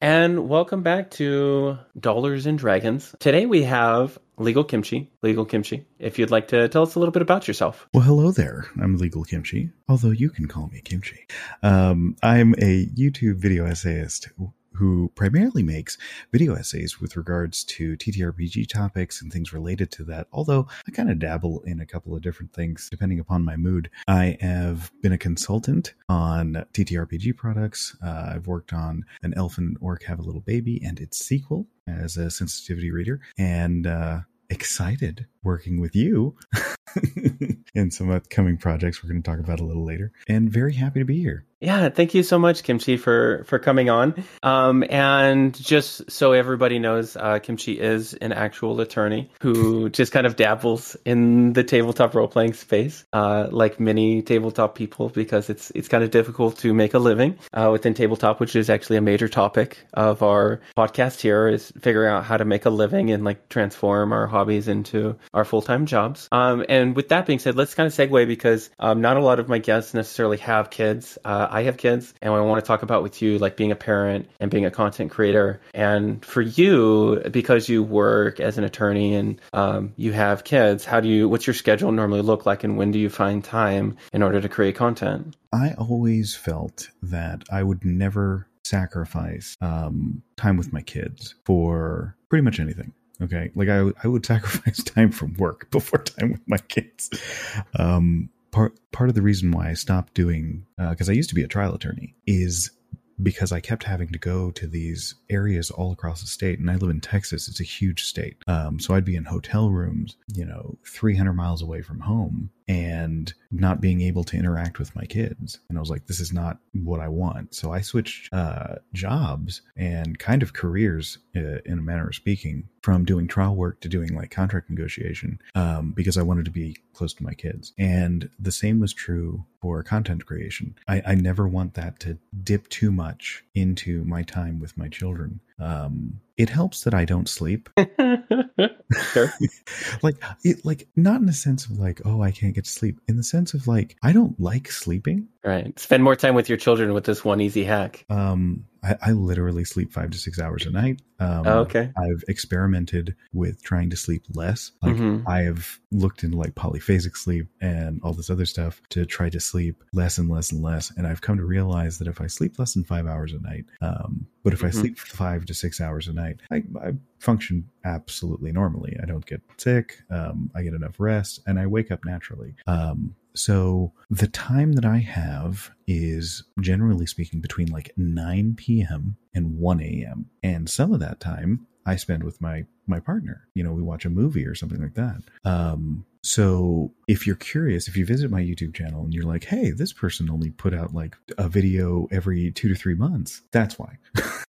and welcome back to Dollars and Dragons. Today we have Legal Kimchi. Legal Kimchi, if you'd like to tell us a little bit about yourself. Well, hello there. I'm Legal Kimchi, although you can call me Kimchi. Um, I'm a YouTube video essayist who primarily makes video essays with regards to TTRPG topics and things related to that. Although I kind of dabble in a couple of different things depending upon my mood. I have been a consultant on TTRPG products. Uh, I've worked on An Elf and Orc Have a Little Baby and its sequel as a sensitivity reader. And, uh, excited working with you in some upcoming projects we're going to talk about a little later and very happy to be here yeah, thank you so much, Kimchi, for for coming on. Um, and just so everybody knows, uh, Kimchi is an actual attorney who just kind of dabbles in the tabletop role playing space, uh, like many tabletop people, because it's it's kind of difficult to make a living uh, within tabletop, which is actually a major topic of our podcast here, is figuring out how to make a living and like transform our hobbies into our full time jobs. Um, and with that being said, let's kind of segue because um, not a lot of my guests necessarily have kids. Uh, I have kids and I want to talk about with you like being a parent and being a content creator. And for you, because you work as an attorney and um, you have kids, how do you, what's your schedule normally look like and when do you find time in order to create content? I always felt that I would never sacrifice um, time with my kids for pretty much anything. Okay. Like I, I would sacrifice time from work before time with my kids. Um, part part of the reason why I stopped doing because uh, I used to be a trial attorney is because I kept having to go to these areas all across the state. And I live in Texas. It's a huge state. Um, so I'd be in hotel rooms, you know, 300 miles away from home and not being able to interact with my kids. And I was like, this is not what I want. So I switched uh, jobs and kind of careers, uh, in a manner of speaking, from doing trial work to doing like contract negotiation um, because I wanted to be close to my kids. And the same was true for content creation. I, I never want that to dip too much into my time with my children. Um, it helps that I don't sleep. sure. like it like not in the sense of like, oh, I can't get to sleep. In the sense of like, I don't like sleeping. Right. Spend more time with your children with this one easy hack. Um I, I literally sleep five to six hours a night. Um, oh, okay. I've experimented with trying to sleep less. Like mm-hmm. I have looked into like polyphasic sleep and all this other stuff to try to sleep less and less and less. And I've come to realize that if I sleep less than five hours a night, um, but if mm-hmm. I sleep five to six hours a night, I, I, function absolutely normally. I don't get sick. Um, I get enough rest, and I wake up naturally. Um, so the time that I have is generally speaking between like 9 p.m. and 1 a.m. And some of that time I spend with my my partner. You know, we watch a movie or something like that. Um, so if you're curious, if you visit my YouTube channel and you're like, hey, this person only put out like a video every two to three months, that's why.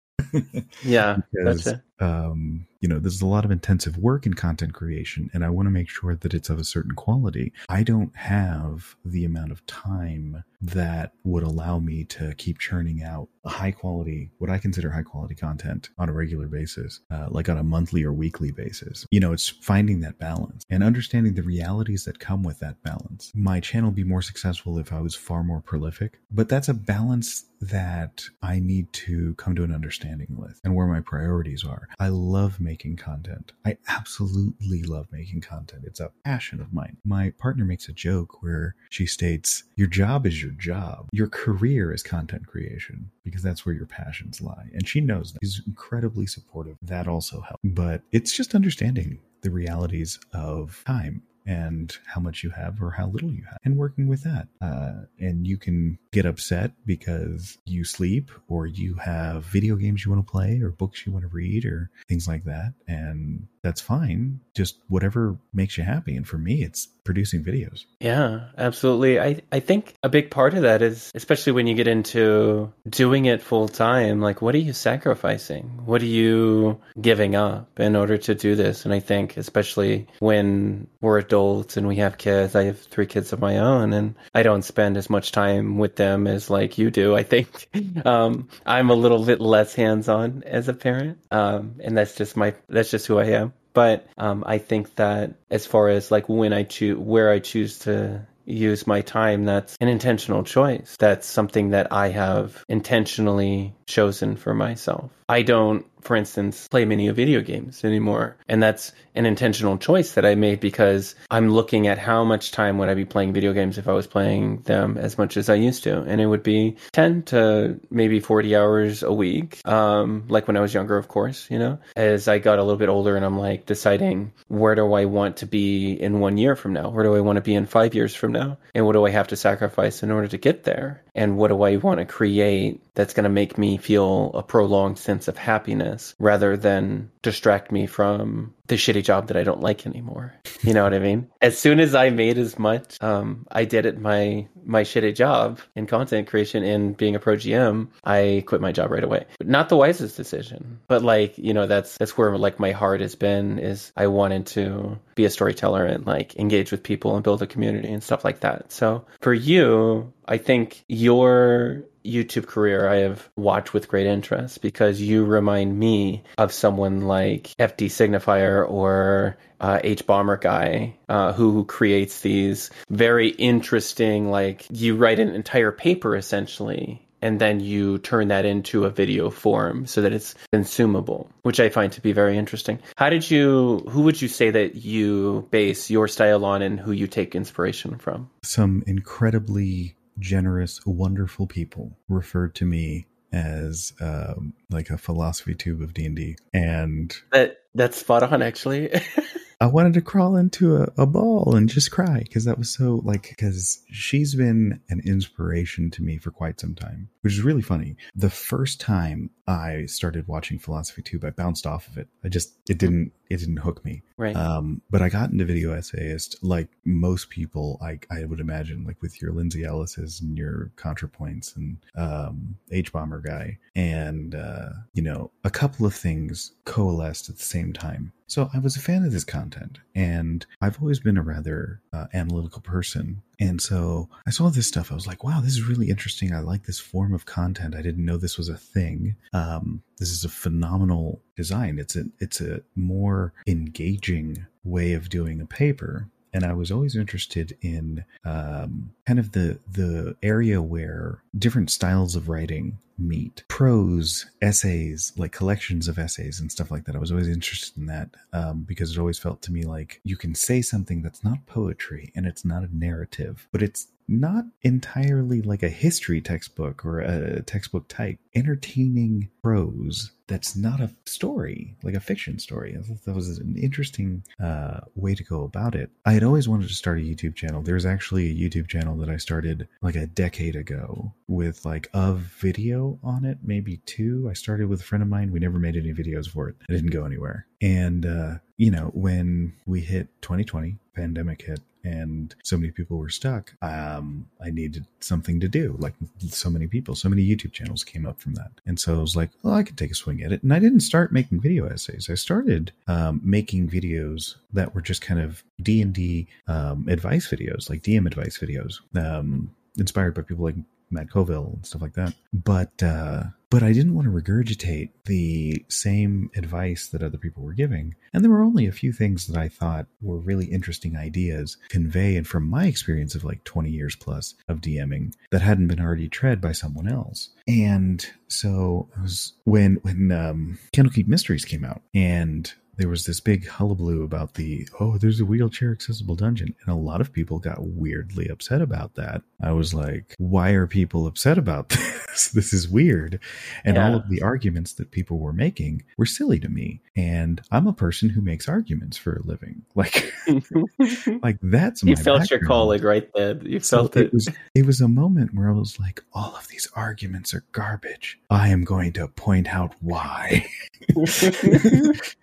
yeah, because, that's it. Um, you know, there's a lot of intensive work in content creation, and I want to make sure that it's of a certain quality. I don't have the amount of time that would allow me to keep churning out high quality, what I consider high quality content on a regular basis, uh, like on a monthly or weekly basis. You know, it's finding that balance and understanding the realities that come with that balance. My channel be more successful if I was far more prolific, but that's a balance that I need to come to an understanding with and where my priorities are. I love making content. I absolutely love making content. It's a passion of mine. My partner makes a joke where she states, Your job is your job. Your career is content creation because that's where your passions lie. And she knows that. She's incredibly supportive. That also helps. But it's just understanding the realities of time and how much you have or how little you have and working with that. Uh, and you can get upset because you sleep or you have video games you want to play or books you want to read or things like that. And that's fine. Just whatever makes you happy. And for me, it's producing videos. Yeah, absolutely. I, I think a big part of that is, especially when you get into doing it full time, like what are you sacrificing? What are you giving up in order to do this? And I think, especially when we're adults and we have kids, I have three kids of my own and I don't spend as much time with them as like you do. I think um, I'm a little bit less hands on as a parent. Um, and that's just my, that's just who I am. But um, I think that as far as like when I choose, where I choose to use my time, that's an intentional choice. That's something that I have intentionally chosen for myself. I don't, for instance, play many video games anymore. And that's an intentional choice that I made because I'm looking at how much time would I be playing video games if I was playing them as much as I used to. And it would be 10 to maybe 40 hours a week. Um, like when I was younger, of course, you know, as I got a little bit older and I'm like deciding where do I want to be in one year from now? Where do I want to be in five years from now? And what do I have to sacrifice in order to get there? And what do I want to create that's going to make me feel a prolonged sense of happiness rather than distract me from the shitty job that I don't like anymore. You know what I mean? As soon as I made as much, um, I did it my my shitty job in content creation and being a pro GM, I quit my job right away. Not the wisest decision, but like you know that's that's where like my heart has been is I wanted to be a storyteller and like engage with people and build a community and stuff like that. So for you, I think your YouTube career I have watched with great interest because you remind me of someone like FD Signifier or uh, hbomberguy uh, who creates these very interesting, like you write an entire paper essentially and then you turn that into a video form so that it's consumable, which I find to be very interesting. How did you, who would you say that you base your style on and who you take inspiration from? Some incredibly generous, wonderful people referred to me as um, like a philosophy tube of D and D, and that that's spot on actually. I wanted to crawl into a, a ball and just cry because that was so like because she's been an inspiration to me for quite some time, which is really funny. The first time I started watching Philosophy Tube, I bounced off of it. I just it didn't it didn't hook me. Right. Um, but I got into video essayist like most people. I I would imagine like with your Lindsay Ellis's and your ContraPoints and um, hbomberguy, and uh, you know a couple of things coalesced at the same time. So I was a fan of this content, and I've always been a rather uh, analytical person. And so I saw this stuff. I was like, wow, this is really interesting. I like this form of content. I didn't know this was a thing. Um, this is a phenomenal design. It's a it's a more engaging way of doing a paper and I was always interested in um, kind of the the area where different styles of writing meet. Prose essays like collections of essays and stuff like that. I was always interested in that um, because it always felt to me like you can say something that's not poetry and it's not a narrative but it's not entirely like a history textbook or a textbook type entertaining prose that's not a story, like a fiction story. That was an interesting uh, way to go about it. I had always wanted to start a YouTube channel. There's actually a YouTube channel that I started like a decade ago with like a video on it, maybe two. I started with a friend of mine. We never made any videos for it. It didn't go anywhere. And, uh, you know, when we hit 2020, pandemic hit, and so many people were stuck um, i needed something to do. Like so many people so many youtube channels came up from that. And so i was like well i could take a swing at it. And i didn't start making video essays. I started um, making videos that were just kind of d&d um, advice videos like dm advice videos um, inspired by people like Matt Colville and stuff like that. But uh, but I didn't want to regurgitate the same advice that other people were giving. And there were only a few things that I thought were really interesting ideas convey, and from my experience of like 20 years plus of DMing that hadn't been already tread by someone else. And so was when when um, Candlekeep Mysteries came out, and there was this big hullabaloo about the oh there's a wheelchair accessible dungeon. And a lot of people got weirdly upset about that. I was like why are people upset about this? This is weird. And yeah. all of the arguments that people were making were silly to me. And i'm a person who makes arguments for a living. Like like that's you felt background. your calling right then. You felt so it. it. was it was a moment where i was like all of these arguments are garbage. I am going to point out why.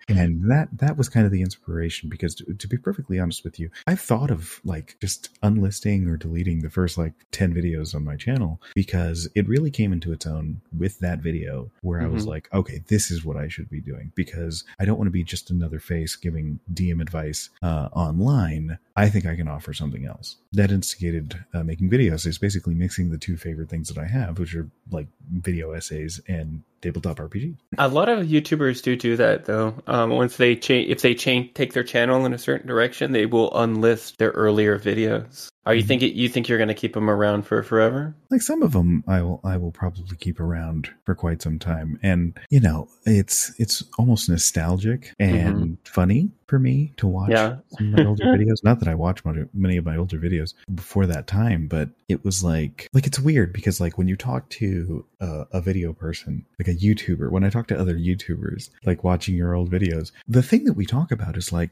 And that that was kind of the inspiration because to, to, be perfectly honest with you i've thought of like just unlisting or deleting the first like 10 videos on my channel because it really came into its own with that video where mm-hmm. i was mm-hmm. like okay this is what i should be doing because i don't want to be just another face giving dm advice uh, online i think i can offer something else that instigated uh, making videos is basically mixing the two favorite things that i have which are like video essays and tabletop RPG. A lot of YouTubers do do that though. Um, once they change, if they change, take their channel in a certain direction, they will unlist their earlier videos. Are you think you think you're going to keep them around for forever? Like some of them, I will I will probably keep around for quite some time, and you know, it's it's almost nostalgic and mm-hmm. funny for me to watch yeah. some of my older videos. Not that I watch many of my older videos before that time, but it was like like it's weird because like when you talk to a, a video person, like a YouTuber, when I talk to other YouTubers, like watching your old videos, the thing that we talk about is like,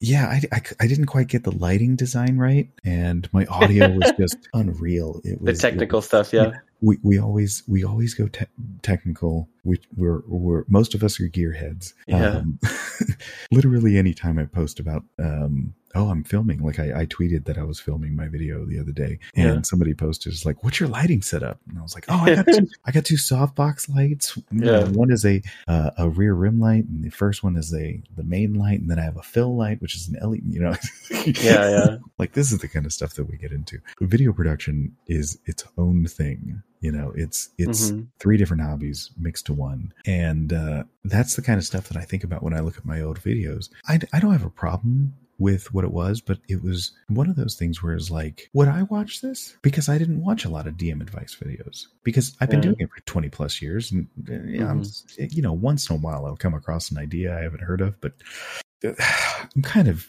yeah, I, I, I didn't quite get the lighting design right, and my audio was just unreal. It was the technical was, stuff, yeah we, we always we always go te- technical. We, we're we're most of us are gearheads. Yeah. Um, literally, anytime I post about um, oh i'm filming like I, I, tweeted that i was filming my video the other day and yeah. somebody posted is like what's your lighting setup and i was like oh i got two i got two softbox lights yeah. one is a uh, a rear rim light and the first one is a the main light and then i have a fill light which is an led you know yeah yeah like this is the kind of stuff that we get into video production is its own thing you know it's it's mm-hmm. three different hobbies mixed to one and uh, that's the kind of stuff that i think about when i look at my old videos i, I don't have a problem with what it was, but it was one of those things where it's like, would I watch this? Because I didn't watch a lot of DM advice videos because I've been yeah. doing it for 20 plus years. And, uh, mm-hmm. you know, once in a while I'll come across an idea I haven't heard of, but I'm kind of.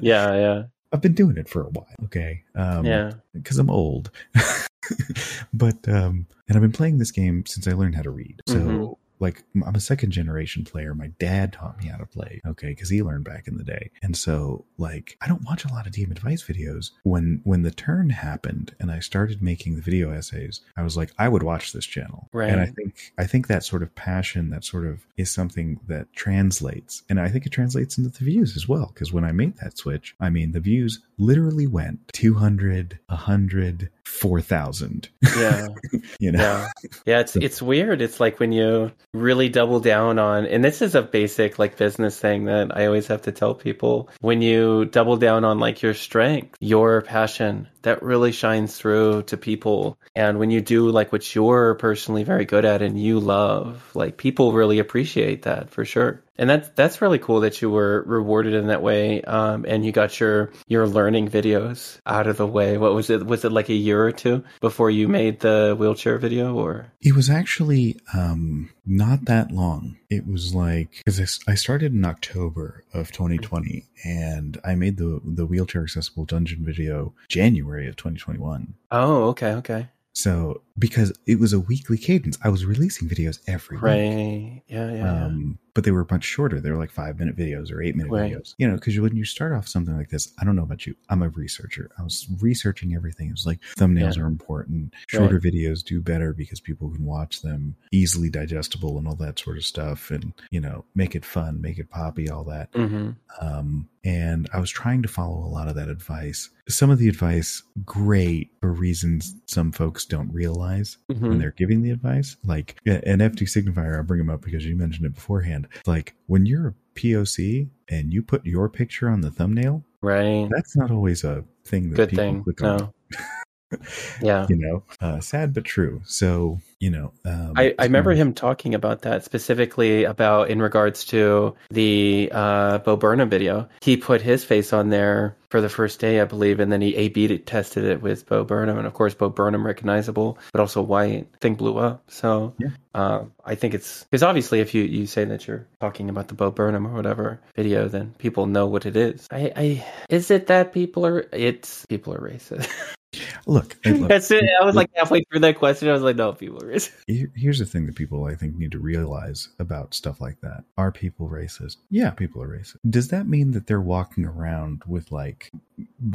yeah, yeah. I've been doing it for a while. Okay. Um, yeah. Because I'm old. but, um, and I've been playing this game since I learned how to read. So, mm-hmm like I'm a second generation player. My dad taught me how to play, okay, because he learned back in the day. And so like I don't watch a lot of DM advice videos. When when the turn happened and I started making the video essays, I was like, I would watch this channel. Right. And I think I think that sort of passion, that sort of is something that translates. And I think it translates into the views as well. Because when I made that switch, I mean the views literally went 200, 100, 4,000. Yeah. you know? Yeah. Yeah. It's, it's weird. It's like when you really double down on, and this is a basic like business thing that I always have to tell people when you double down on like your strength, your passion, that really shines through to people. And when you do like what you're personally very good at and you love, like people really appreciate that for sure and that's that's really cool that you were rewarded in that way um, and you got your your learning videos out of the way what was it was it like a year or two before you made the wheelchair video or it was actually um, not that long it was like because I, I started in october of 2020 and i made the the wheelchair accessible dungeon video january of 2021 oh okay okay so because it was a weekly cadence, I was releasing videos every right. week. Yeah, yeah. Um, but they were much shorter. They were like five minute videos or eight minute right. videos. You know, because when you start off something like this, I don't know about you. I'm a researcher. I was researching everything. It was like thumbnails yeah. are important. Shorter right. videos do better because people can watch them easily digestible and all that sort of stuff. And you know, make it fun, make it poppy, all that. Mm-hmm. Um, and I was trying to follow a lot of that advice. Some of the advice, great for reasons some folks don't realize mm-hmm. when they're giving the advice. Like an FD signifier, I'll bring them up because you mentioned it beforehand. Like when you're a POC and you put your picture on the thumbnail, right? That's not always a thing that Good people thing. click no. on. yeah. You know, uh, sad but true. So you know um, I, I remember him talking about that specifically about in regards to the uh, bo burnham video he put his face on there for the first day i believe and then he a b tested it with bo burnham and of course bo burnham recognizable but also white thing blew up so yeah. uh, i think it's because obviously if you, you say that you're talking about the bo burnham or whatever video then people know what it is i, I is it that people are it's people are racist Look, look, that's it. I was like halfway through that question. I was like, no, people are racist. Here's the thing that people I think need to realize about stuff like that. Are people racist? Yeah, people are racist. Does that mean that they're walking around with like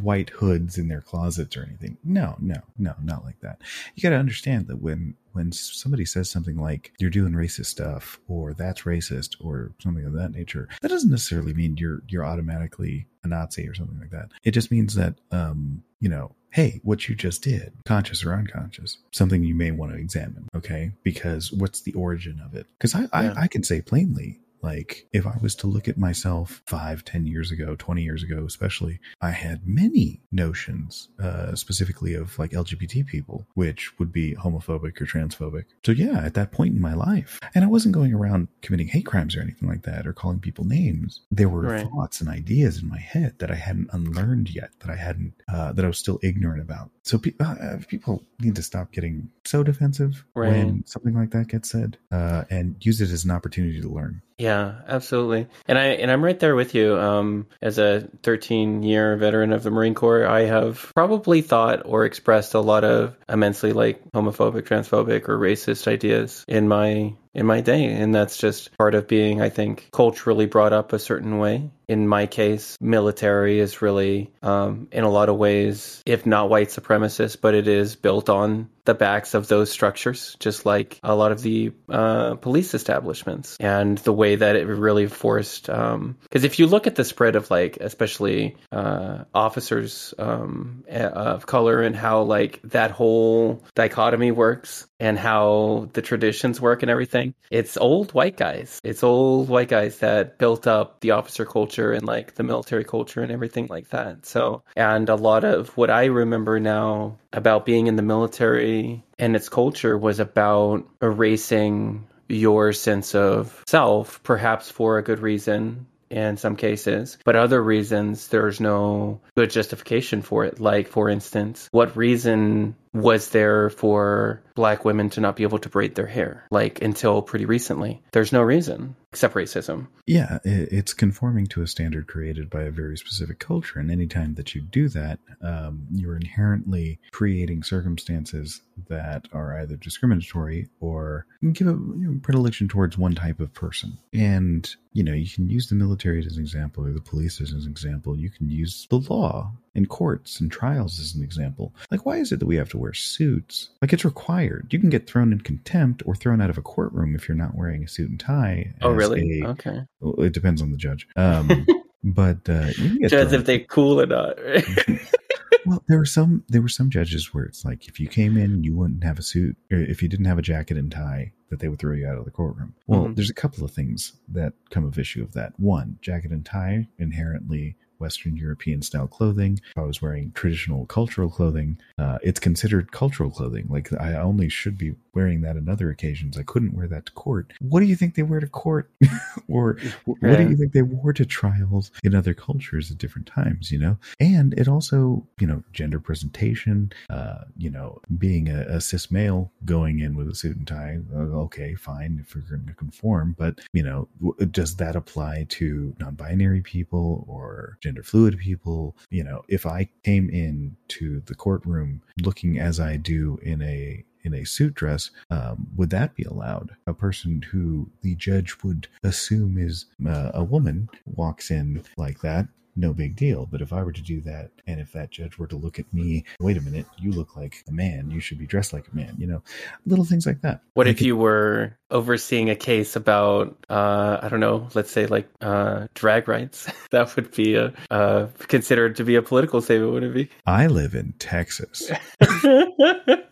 white hoods in their closets or anything? No, no, no, not like that. You got to understand that when when somebody says something like you're doing racist stuff or that's racist or something of that nature, that doesn't necessarily mean you're you're automatically a Nazi or something like that. It just means that um, you know, hey, what you just did, conscious or unconscious, something you may want to examine. Okay. Because what's the origin of it? Because I, yeah. I, I, can say plainly, Like if I was to look at myself five, ten years ago, 20 years ago, especially, I had many notions, uh, specifically of like LGBT people, which would be homophobic or transphobic. So yeah, at that point in my life, and I wasn't going around committing hate crimes or anything like that or calling people names. There were Right. thoughts and ideas in my head that I hadn't unlearned yet, that I hadn't, uh, that I was still ignorant about. So pe- uh, people need to stop getting so defensive Right. when something like that gets said, uh, and use it as an opportunity to learn. Yeah, absolutely. And I and I'm right there with you. Um, as a 13 year veteran of the Marine Corps, I have probably thought or expressed a lot of immensely like homophobic, transphobic, or racist ideas in my in my day, and that's just part of being, I think, culturally brought up a certain way. In my case, military is really, um, in a lot of ways, if not white supremacist, but it is built on the backs of those structures, just like a lot of the uh, police establishments, and the way that it really forced. Because if you look at the spread of like, especially uh, officers um, of color, and how like that whole dichotomy works, and how the traditions work and everything, it's old white guys. It's old white guys that built up the officer culture and like the military culture and everything like that. So, and a lot of what I remember now about being in the military and its culture was about erasing your sense of self, perhaps for a good reason in some cases, but other reasons there's no good justification for it. Like, for instance, what reason was there for black women to not be able to braid their hair? Like, until pretty recently, there's no reason except racism. Yeah, it's conforming to a standard created by a very specific culture. And anytime that you do that, um, you're inherently creating circumstances that are either discriminatory or give a you know, predilection towards one type of person. And, you know, you can use the military as an example or the police as an example. You can use the law in courts and trials as an example. Like, why is it that we have to wear suits? Like, it's required. You can get thrown in contempt or thrown out of a courtroom if you're not wearing a suit and tie. Oh, really? a- Okay. well, it depends on the judge. Um, but uh, you can get Just if they cool or not. well, there were some there were some judges where it's like if you came in, you wouldn't have a suit, or if you didn't have a jacket and tie, that they would throw you out of the courtroom. Well, Mhm. there's a couple of things that come of issue of that. One, jacket and tie inherently Western European style clothing. If I was wearing traditional cultural clothing, uh, it's considered cultural clothing. Like I only should be wearing that on other occasions. I couldn't wear that to court. What do you think they wear to court? or what do you think they wore to trials in other cultures at different times, you know? And it also, you know, gender presentation, uh, you know, being a, a cis male going in with a suit and tie, uh, okay, fine, if we're going to conform, but, you know, w- does that apply to non binary people or gender fluid people? You know, if I came in to the courtroom looking as I do in a in a suit dress, um, would that be allowed? A person who the judge would assume is uh, a woman walks in like that, no big deal. But if I were to do that, and if that judge were to look at me, wait a minute, you look like a man, you should be dressed like a man, you know, little things like that. What if you were overseeing a case about, uh, I don't know, let's say like uh, drag rights? that would be a, uh, considered to be a political statement, wouldn't it be? I live in Texas.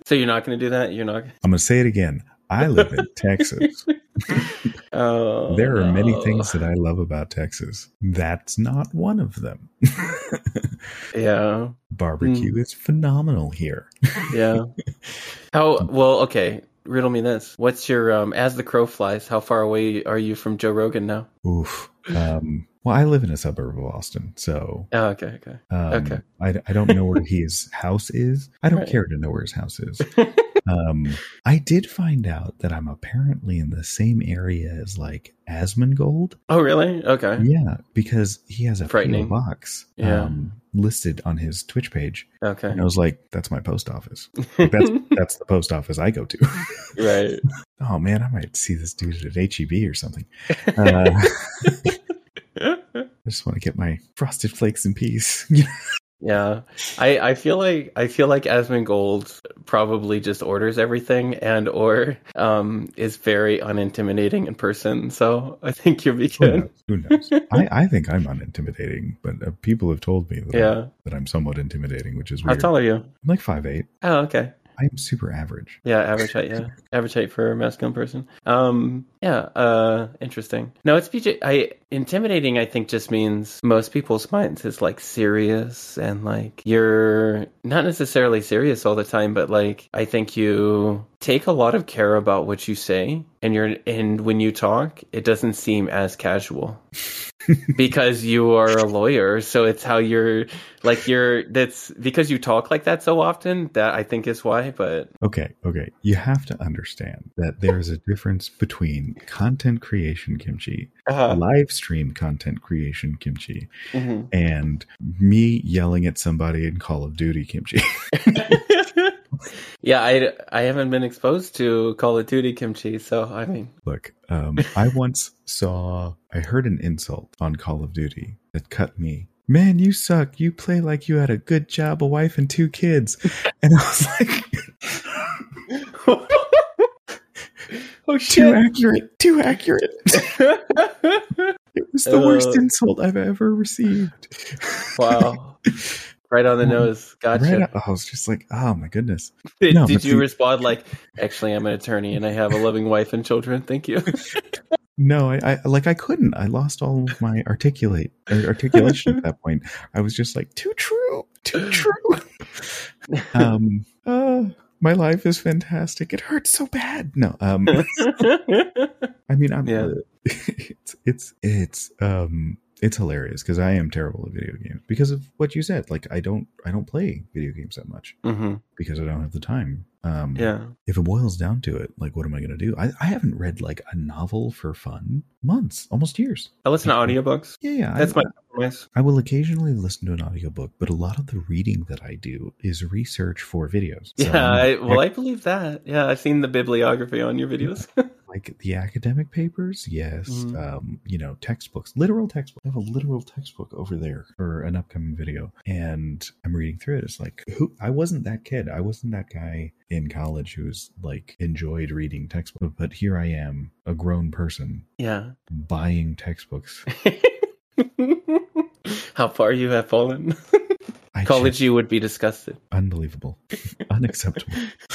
so you're not going to do that? You're not. I'm going to say it again. I live in Texas. Oh, There are many things that I love about Texas. That's not one of them. Yeah, Barbecue Hmm. is phenomenal here. yeah. How well? Okay, riddle me this. What's your um? As the crow flies, how far away are you from Joe Rogan now? Oof. Um, well, I live in a suburb of Austin, so Oh, okay, okay. um, Okay. I, I don't know where his house is. I don't Right. care to know where his house is. Um, I did find out that I'm apparently in the same area as like Asmongold. Oh, really? Okay. Yeah, because he has a Frightening. box Yeah. um, listed on his Twitch page, Okay. and I was like, "That's my post office. Like, that's that's the post office I go to." right. oh man, I might see this dude at HEB or something. Uh, I just want to get my frosted flakes in peace. Yeah, I I feel like I feel like Asmongold probably just orders everything and or um is very unintimidating in person. So I think you'll be Who good. knows? Who knows? I, I think I'm unintimidating, but uh, people have told me that, Yeah. I'm, that I'm somewhat intimidating, which is How tall are you? I'm like five eight. Oh, okay. I'm super average. Yeah, average height. Yeah, average height for a masculine person. Um, yeah. Uh, interesting. No, it's PJ. I intimidating. I think just means most people's minds is like serious and like you're not necessarily serious all the time, but like I think you take a lot of care about what you say and you're and when you talk it doesn't seem as casual because you are a lawyer so it's how you're like you're that's because you talk like that so often that i think is why but Okay, okay. You have to understand that there is a difference between content creation kimchi, uh, live stream content creation kimchi, mhm. and me yelling at somebody in Call of Duty kimchi. yeah i i haven't been exposed to call of duty kimchi so i mean Look, um, I once saw, I heard an insult on Call of Duty that cut me. Man, you suck. You play like you had a good job, a wife, and two kids. And I was like, oh too accurate, too accurate. It was the worst Uh, insult I've ever received. wow right on the nose gotcha Right out- I was just like, oh my goodness. Did, No, did you the- respond like, actually, I'm an attorney and I have a loving wife and children. Thank you. No, I, I like I couldn't. I lost all of my articulate or articulation at that point. I was just like, too true, too true. um, uh, my life is fantastic. It hurts so bad. No, um, I mean, I'm. Yeah. it's it's it's um it's hilarious because I am terrible at video games because of what you said. Like I don't I don't play video games that much hmm because I don't have the time. Um, Yeah. if it boils down to it, like, what am I going to do? I, I haven't read like a novel for fun months, almost years. I listen to audiobooks. Yeah, yeah. That's I, my compromise. I will occasionally listen to an audiobook, but a lot of the reading that I do is research for videos. So Yeah. I, well, I believe that. Yeah. I've seen the bibliography on your videos. like the academic papers, yes. Mhm. Um, you know, textbooks, literal textbook. I have a literal textbook over there for an upcoming video, and I'm reading through it. It's like, who? I wasn't that kid. I wasn't that guy in college who's like enjoyed reading textbooks, but here I am, a grown person yeah. buying textbooks. How far you have fallen. I College just- you would be disgusted. unbelievable, unacceptable.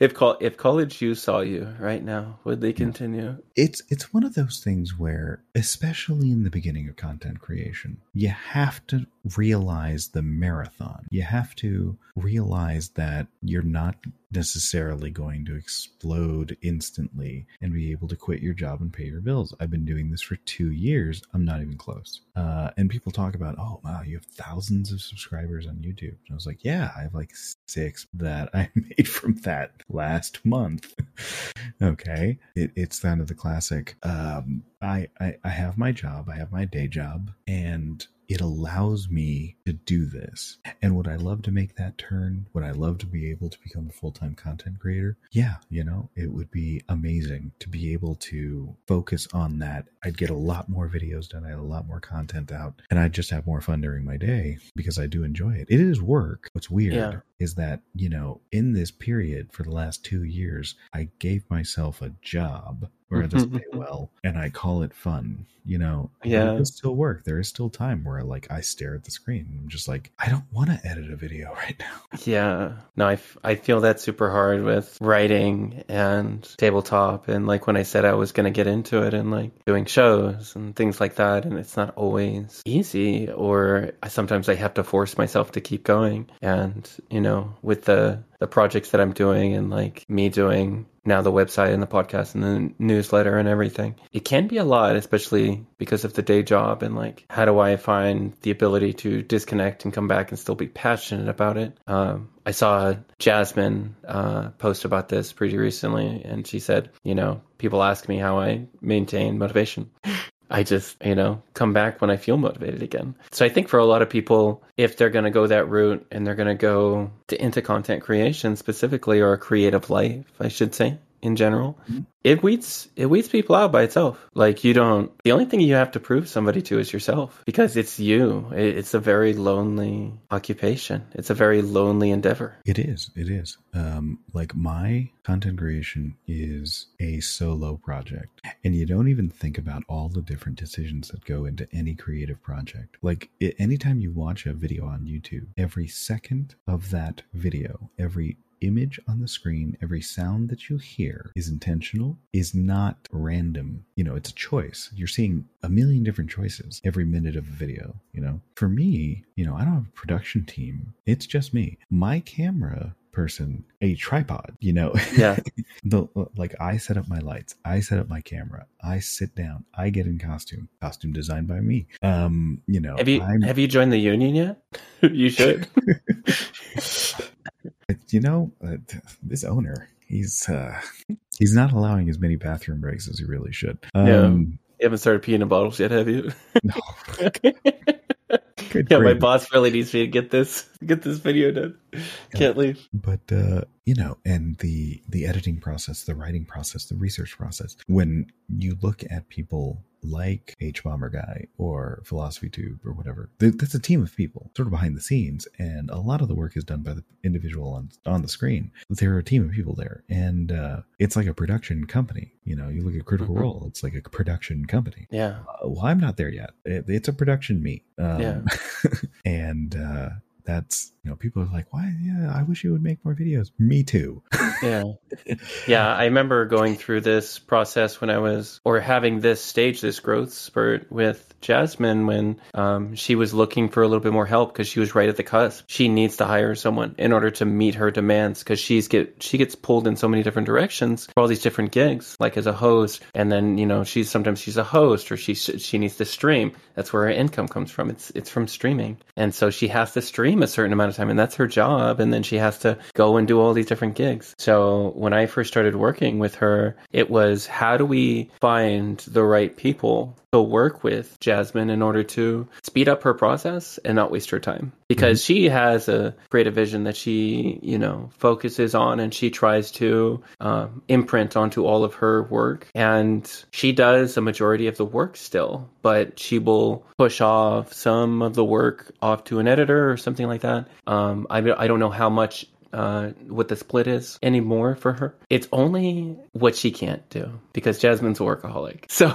if if college you saw you right now, would they continue? it's it's one of those things where especially in the beginning of content creation you have to realize the marathon. You have to realize that you're not necessarily going to explode instantly and be able to quit your job and pay your bills. I've been doing this for two years. I'm not even close. Uh, and people talk about oh wow you have thousands of subscribers on youtube. And i was like yeah i have like six that i made from that last month. Okay. It, it's kind of the classic um I, I i have my job i have my day job and it allows me to do this. And would i love to make that turn? Would i love to be able to become a full-time content creator? Yeah you know it would be amazing to be able to focus on that. I'd get a lot more videos done. I had a lot more content out and i'd just have more fun during my day because i do enjoy it. It is work. What's weird Yeah. is that you know in this period for the last two years i gave myself a job where it doesn't pay well and i call it fun you know Yeah. it does still work there is still time where like i stare at the screen i'm just like i don't want to edit a video right now Yeah. No, I, f- I feel that super hard with writing and tabletop. And like when I said I was going to get into it and like doing shows and things like that. And it's not always easy, or I, sometimes I have to force myself to keep going. And, you know, with the, the projects that I'm doing and like me doing now the website and the podcast and the newsletter and everything. It can be a lot, especially because of the day job and like how do I find the ability to disconnect and come back and still be passionate about it. Um, I saw Jasmine uh, post about this pretty recently, and she said, you know, people ask me how I maintain motivation. I just, you know, come back when I feel motivated again. So I think for a lot of people, if they're going to go that route and they're going to go to, into content creation specifically or a creative life, I should say in general, it weeds it weeds people out by itself. Like you don't. The only thing you have to prove somebody to is yourself because it's you. It, it's a very lonely occupation. It's a very lonely endeavor. It is. It is. Um, like my content creation is a solo project, and you don't even think about all the different decisions that go into any creative project. Like it, anytime you watch a video on YouTube, every second of that video, every image on the screen, every sound that you hear is intentional, is not random. You know, it's a choice. You're seeing a million different choices every minute of a video, you know. For me, you know, I don't have a production team. It's just me. My camera person a tripod you know Yeah. the like i set up my lights i set up my camera i sit down i get in costume costume designed by me um you know Have you I'm, have you joined the union yet? you should. you know uh, this owner he's uh he's not allowing as many bathroom breaks as he really should Yeah. um You haven't started peeing in bottles yet, have you? no good yeah, my boss really needs me to get this get this video done. Can't leave. but uh you know and the the editing process the writing process the research process when you look at people like hbomberguy or philosophy tube or whatever that's a team of people sort of behind the scenes and a lot of the work is done by the individual on on the screen there are a team of people there and uh it's like a production company you know you look at critical Mhm. role it's like a production company Yeah. uh, well, I'm not there yet. It, it's a production meet. Um, Yeah. and uh, that's, you know, people are like, why? Yeah, I wish you would make more videos. Me too. Yeah. Yeah. I remember going through this process when I was, or having this stage, this growth spurt with Jasmine when um, she was looking for a little bit more help because she was right at the cusp. She needs to hire someone in order to meet her demands because she's get she gets pulled in so many different directions for all these different gigs, like as a host, and then you know she's sometimes she's a host or she she needs to stream. That's where her income comes from. It's it's from streaming, and so she has to stream a certain amount of time, and that's her job. And then she has to go and do all these different gigs. So when I first started working with her, it was how do we find the right people to work with Jasmine in order to speed up her process and not waste her time. Because she has a creative vision that she you know focuses on and she tries to um, imprint onto all of her work. And she does a majority of the work still but she will push off some of the work off to an editor or something like that. Um, I, I don't know how much uh, what the split is anymore for her. It's only what she can't do because Jasmine's a workaholic. So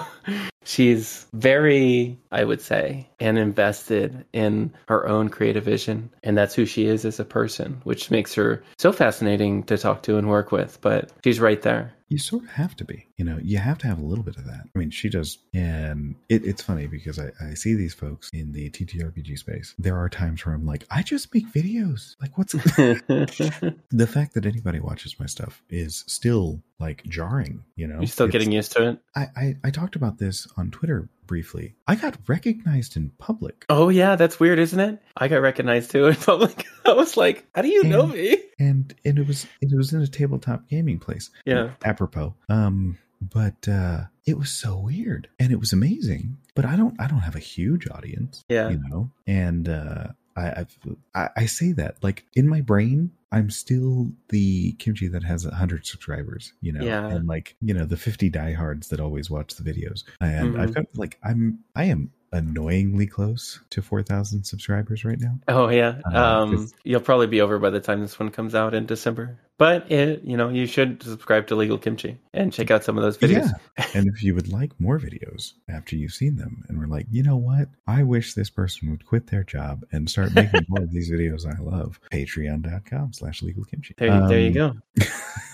she's very, I would say, and invested in her own creative vision. And that's who she is as a person, which makes her so fascinating to talk to and work with. But she's right there. You sort of have to be, you know, you have to have a little bit of that. I mean, she does. And it, it's funny because I, I see these folks in the TTRPG space. There are times where I'm like, I just make videos. Like, what's the fact that anybody watches my stuff is still like jarring, you know? You're still It's- getting used to it. I, I, I talked about this on Twitter briefly. I got recognized in public. Oh yeah, that's weird, isn't it? I got recognized too in public. I was like, "How do you know me?" and and it was it was in a tabletop gaming place. Yeah. Apropos. Um but uh it was so weird and it was amazing. But I don't I don't have a huge audience. Yeah. You know? And uh I I've, I I say that like in my brain I'm still the kimchi that has a hundred subscribers, you know, Yeah. and like you know the fifty diehards that always watch the videos, and Mhm. I've got like I'm I am annoyingly close to four thousand subscribers right now. Oh yeah. Uh, Um, you'll probably be over by the time this one comes out in December. But it, you know, you should subscribe to Legal Kimchi and check out some of those videos. Yeah. and if you would like more videos after you've seen them and we're like, you know what? I wish this person would quit their job and start making more of these videos I love. Patreon.com slash legal kimchi. There, there you Um, go.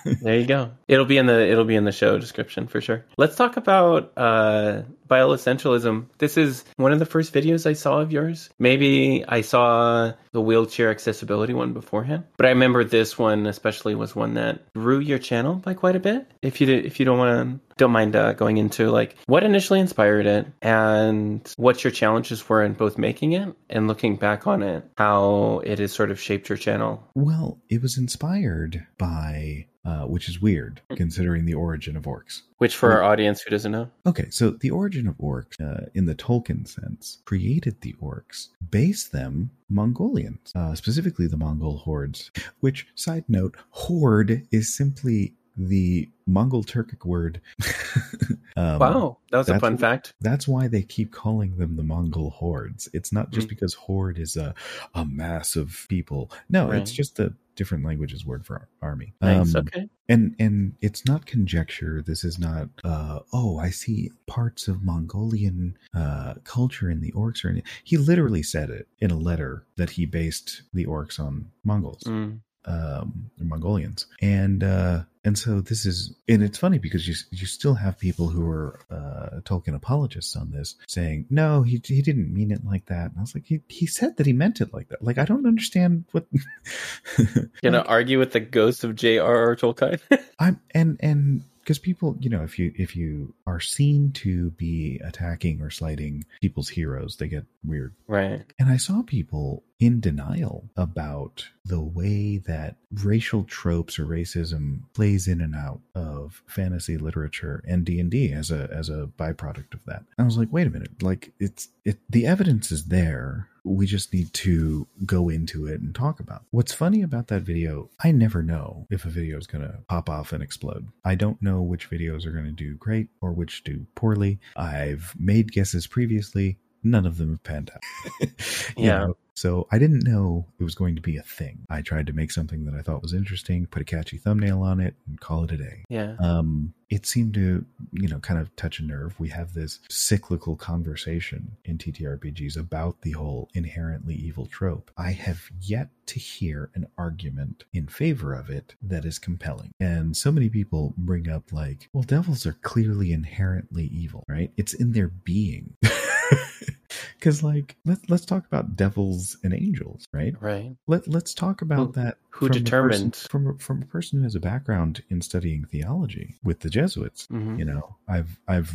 there you go. It'll be in the it'll be in the show description for sure. Let's talk about uh bioessentialism. This is one of the first videos I saw of yours. Maybe I saw the wheelchair accessibility one beforehand, but I remember this one especially was one that grew your channel by quite a bit. If you did, if you don't want to don't mind uh, going into like what initially inspired it and what your challenges were in both making it and looking back on it, how it has sort of shaped your channel. Well, it was inspired by, uh, which is weird considering the origin of orcs. Which, for our audience who doesn't know, Okay, so the origin of orcs, uh, in the Tolkien sense, created the orcs, based them Mongolians, uh, specifically the Mongol hordes. Which, side note, horde is simply the Mongol Turkic word. um, wow, that was a fun what- fact. That's why they keep calling them the Mongol hordes. It's not just Mm. because horde is a, a mass of people. No, it's just a different languages word for army. Nice. Um, okay. and and it's not conjecture this is not uh oh i see parts of mongolian uh culture in the orcs or any he literally said it in a letter that he based the orcs on mongols Mm. Um, Mongolians, and uh, and so this is, and it's funny because you you still have people who are uh, Tolkien apologists on this saying, no, he he didn't mean it like that. And I was like, he he said that he meant it like that. Like I don't understand what. gonna argue with the ghost of J.R.R. Tolkien? I'm and and because people you know if you if you are seen to be attacking or slighting people's heroes they get weird right and i saw people in denial about the way that racial tropes or racism plays in and out of fantasy literature and D&D as a as a byproduct of that. And I was like, wait a minute, like it's it the evidence is there. We just need to go into it and talk about. What's funny about that video, I never know if a video is going to pop off and explode. I don't know which videos are going to do great or which do poorly. I've made guesses previously none of them have panned out. yeah. Know? So I didn't know it was going to be a thing. I tried to make something that I thought was interesting, put a catchy thumbnail on it, and call it a day. Yeah. Um, it seemed to, you know, kind of touch a nerve. We have this cyclical conversation in TTRPGs about the whole inherently evil trope. I have yet to hear an argument in favor of it that is compelling. And so many people bring up, like, well, devils are clearly inherently evil, right? It's in their being. because like let's let's talk about devils and angels right? Right. Let let's talk about who, that who from determined person, from from a person who has a background in studying theology with the jesuits mm-hmm. you know? I've i've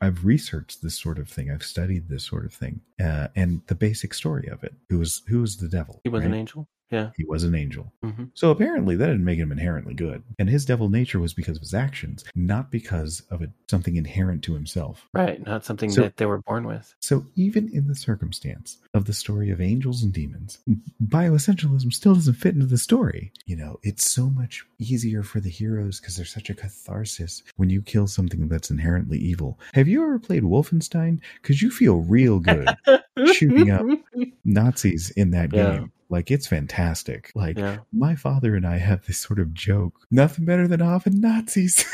i've researched this sort of thing. I've studied this sort of thing uh, and the basic story of it. Who was who was the devil he was right? an angel yeah. He was an angel. Mm-hmm. So apparently that didn't make him inherently good. And his devil nature was because of his actions, not because of it, something inherent to himself. Right. Not something so, that they were born with. So even in the circumstance of the story of angels and demons, bioessentialism still doesn't fit into the story. You know, it's so much easier for the heroes because there's such a catharsis when you kill something that's inherently evil. Have you ever played Wolfenstein? Because you feel real good shooting up Nazis in that Yeah. game. Like it's fantastic. Like Yeah. my father and I have this sort of joke. Nothing better than offing Nazis.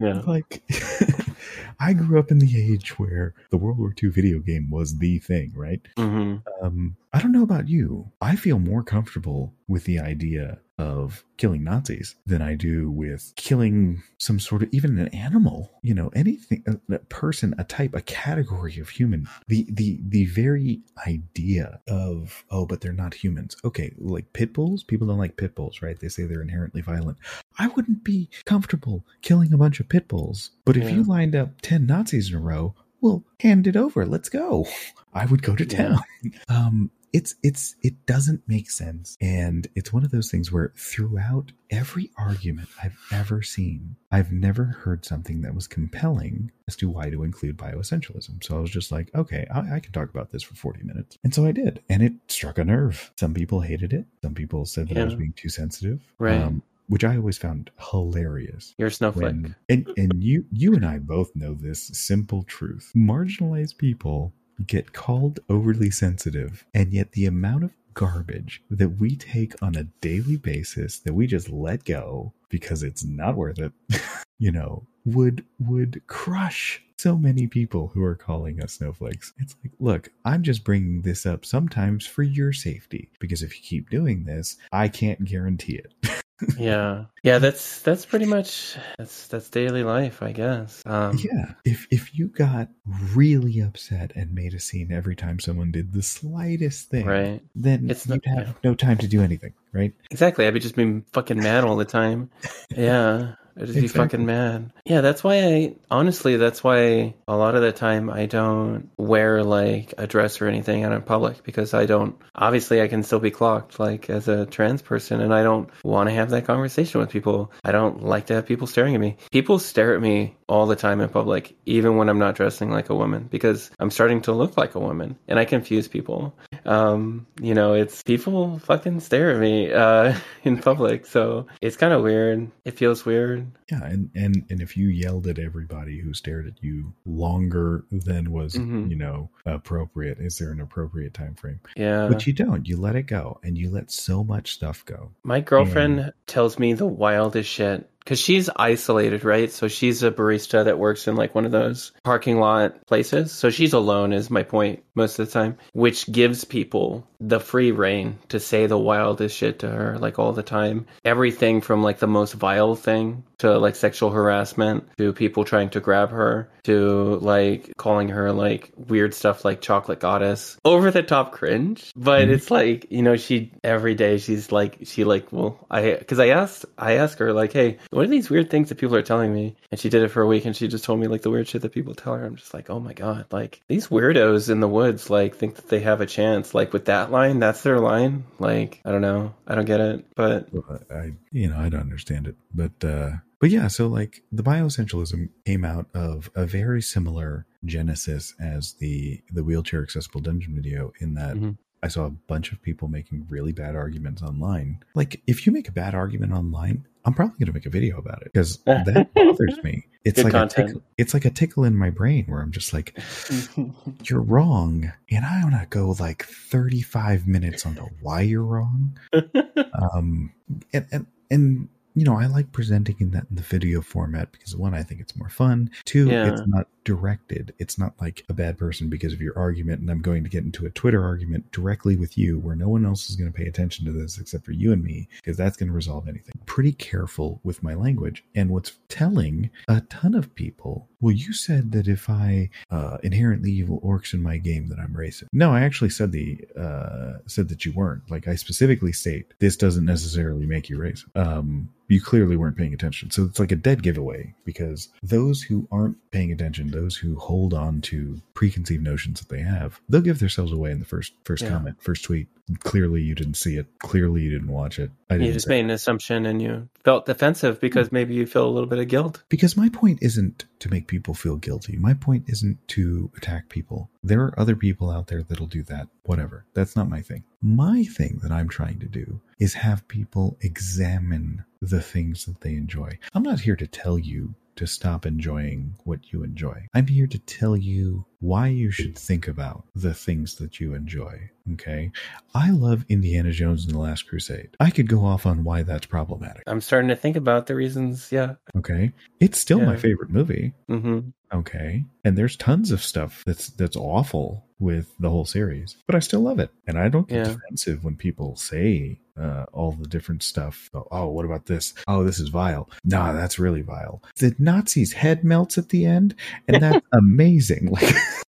Yeah. like I grew up in the age where the World War II video game was the thing, right? hmm Um, I don't know about you. I feel more comfortable with the idea of killing Nazis than I do with killing some sort of even an animal. You know, anything, a, a person, a type, a category of human. The the the very idea of oh, but they're not humans. Okay, like pit bulls. People don't like pit bulls, right? They say they're inherently violent. I wouldn't be comfortable killing a bunch of pit bulls. But if you lined up ten Nazis in a row, well, hand it over. Let's go. I would go to Yeah. town. Um, it's it's it doesn't make sense, and it's one of those things where throughout every argument I've ever seen, I've never heard something that was compelling as to why to include bioessentialism. So I was just like, okay, I, I can talk about this for forty minutes, and so I did, and it struck a nerve. Some people hated it. Some people said that I was being too sensitive, Right. Um, which I always found hilarious You're a snowflake. when and and you you and I both know this simple truth. Marginalized people get called overly sensitive, and yet the amount of garbage that we take on a daily basis that we just let go because it's not worth it, you know, would would crush so many people who are calling us snowflakes. It's like, look, I'm just bringing this up sometimes for your safety because if you keep doing this, I can't guarantee it. yeah. Yeah, that's that's pretty much that's that's daily life, I guess. Um Yeah. If if you got really upset and made a scene every time someone did the slightest thing, Right. then It's you'd not- have yeah. no time to do anything, right? Exactly. I'd be just being fucking mad all the time. Yeah. I'd just be Exactly. fucking mad. Yeah, that's why I honestly that's why a lot of the time I don't wear like a dress or anything out in public because I don't obviously I can still be clocked like as a trans person and I don't want to have that conversation with people. I don't like to have people staring at me. People stare at me all the time in public, even when I'm not dressing like a woman, because I'm starting to look like a woman and I confuse people. Um, you know, it's people fucking stare at me uh in public, so it's kind of weird. It feels weird. Yeah, and, and and if you yelled at everybody who stared at you longer than was, Mhm. you know, appropriate, is there an appropriate time frame? Yeah. but you don't. You let it go and you let so much stuff go. My girlfriend tells me the wildest shit because she's isolated, right? So she's a barista that works in like one of those parking lot places. So she's alone, is my point most of the time, which gives people the free rein to say the wildest shit to her like all the time. Everything from like the most vile thing to like sexual harassment to people trying to grab her to like calling her like weird stuff like chocolate goddess over the top cringe but mm-hmm. it's like you know she every day she's like she like well i because i asked i asked her like hey what are these weird things that people are telling me and she did it for a week and she just told me like the weird shit that people tell her i'm just like oh my god like these weirdos in the woods like think that they have a chance like with that line that's their line. Like i don't know. I don't get it. But i you know i don't understand it. But uh but yeah, so like the bioessentialism came out of a very similar genesis as the the wheelchair accessible dungeon video in that mm-hmm. I saw a bunch of people making really bad arguments online. Like if you make a bad argument online, I'm probably going to make a video about it because that bothers me. It's Good like content. a tickle, it's like a tickle in my brain where I'm just like, you're wrong, and I want to go like 35 minutes onto why you're wrong. um, and and and you know, I like presenting in that in the video format because one, I think it's more fun. Two, yeah. it's not directed. It's not like a bad person because of your argument, and I'm going to get into a Twitter argument directly with you where no one else is going to pay attention to this except for you and me, because that's going to resolve anything. Pretty careful with my language. And what's telling a ton of people, well, you said that if I uh, inherently evil orcs in my game that I'm racist. No, I actually said the uh, said that you weren't. Like I specifically state this doesn't necessarily make you racist. Um, you clearly weren't paying attention. So it's like a dead giveaway because those who aren't paying attention, those who hold on to preconceived notions that they have, they'll give themselves away in the first first yeah. comment, first tweet. Clearly you didn't see it. Clearly you didn't watch it. I you just made an assumption and you felt defensive because hmm. maybe you feel a little bit of guilt. Because my point isn't to make people feel guilty. My point isn't to attack people. There are other people out there that'll do that. Whatever. That's not my thing. My thing that I'm trying to do is have people examine the things that they enjoy. I'm not here to tell you to stop enjoying what you enjoy. I'm here to tell you why you should think about the things that you enjoy. Okay. I love Indiana Jones and the Last Crusade. I could go off on why that's problematic. I'm starting to think about the reasons. Yeah. Okay. It's still yeah. my favorite movie. Mm-hmm. Okay. And there's tons of stuff that's that's awful with the whole series, but I still love it. And I don't get yeah. defensive when people say uh, all the different stuff. Oh, oh, what about this? Oh, this is vile. Nah, that's really vile. The Nazi's head melts at the end, and that's amazing. Like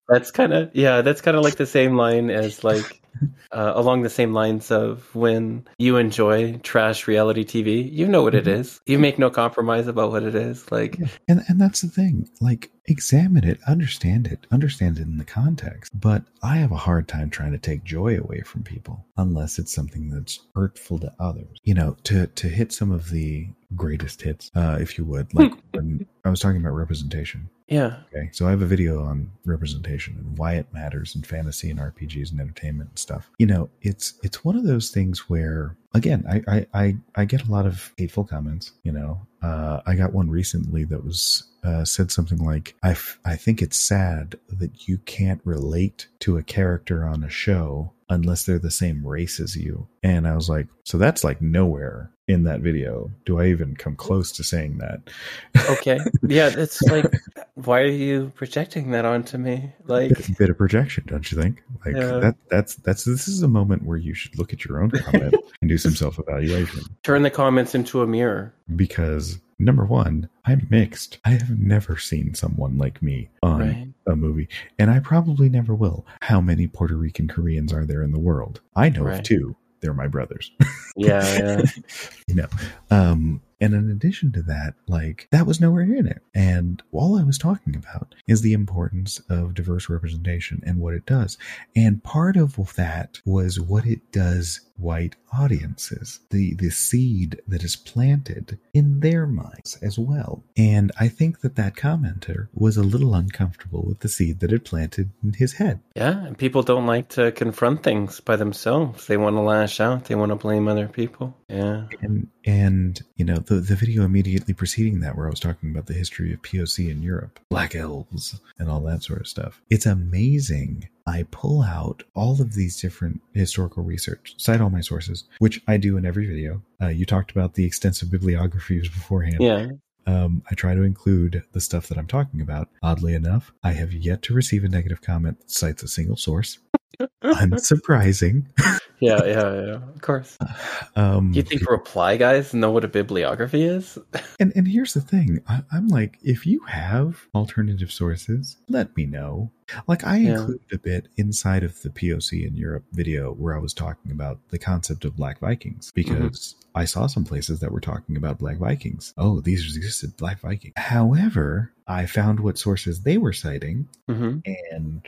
that's kind of yeah, that's kind of like the same line as like uh, along the same lines of when you enjoy trash reality TV, you know what mm-hmm. it is. You make no compromise about what it is. Like, yeah. and and that's the thing. Like, examine it, understand it, understand it in the context. But I have a hard time trying to take joy away from people unless it's something that's hurtful to others. You know, to to hit some of the greatest hits, uh, if you would. Like when I was talking about representation. Yeah. Okay. So I have a video on representation and why it matters in fantasy and RPGs and entertainment stuff. You know, it's it's one of those things where again, I I I, I get a lot of hateful comments. You know, uh, I got one recently that was uh, said something like, I, f- I think it's sad that you can't relate to a character on a show unless they're the same race as you. And I was like, so that's like nowhere in that video. Do I even come close to saying that? okay. Yeah, it's like, why are you projecting that onto me? Like a bit of projection, don't you think? Like that. That's that's this is a moment where you should look at your own comment and do some self evaluation. Turn the comments into a mirror. Because number one, I'm mixed. I have never seen someone like me on right. a movie, and I probably never will. How many Puerto Rican Koreans are there in the world? I know right. of two. They're my brothers. yeah, yeah. you know, um, and in addition to that, like that was nowhere in it. And all I was talking about is the importance of diverse representation and what it does. And part of that was what it does white audiences, the, the seed that is planted in their minds as well. And I think that that commenter was a little uncomfortable with the seed that had planted in his head. Yeah, and people don't like to confront things by themselves. They want to lash out. They want to blame other people. Yeah. And and you know the the video immediately preceding that, where I was talking about the history of POC in Europe, Black Elves, and all that sort of stuff. It's amazing I pull out all of these different historical research, cite all my sources, which I do in every video. Uh, you talked about the extensive bibliographies beforehand. Yeah. Um, I try to include the stuff that I'm talking about. Oddly enough, I have yet to receive a negative comment that cites a single source. Unsurprising. yeah, yeah, yeah. Of course. Um, You think reply guys know what a bibliography is? and and here's the thing. I, I'm like, if you have alternative sources, let me know. Like I Yeah. included a bit inside of the POC in Europe video where I was talking about the concept of Black Vikings because I saw some places that were talking about Black Vikings. Oh, these existed Black Vikings. However, I found what sources they were citing hmm and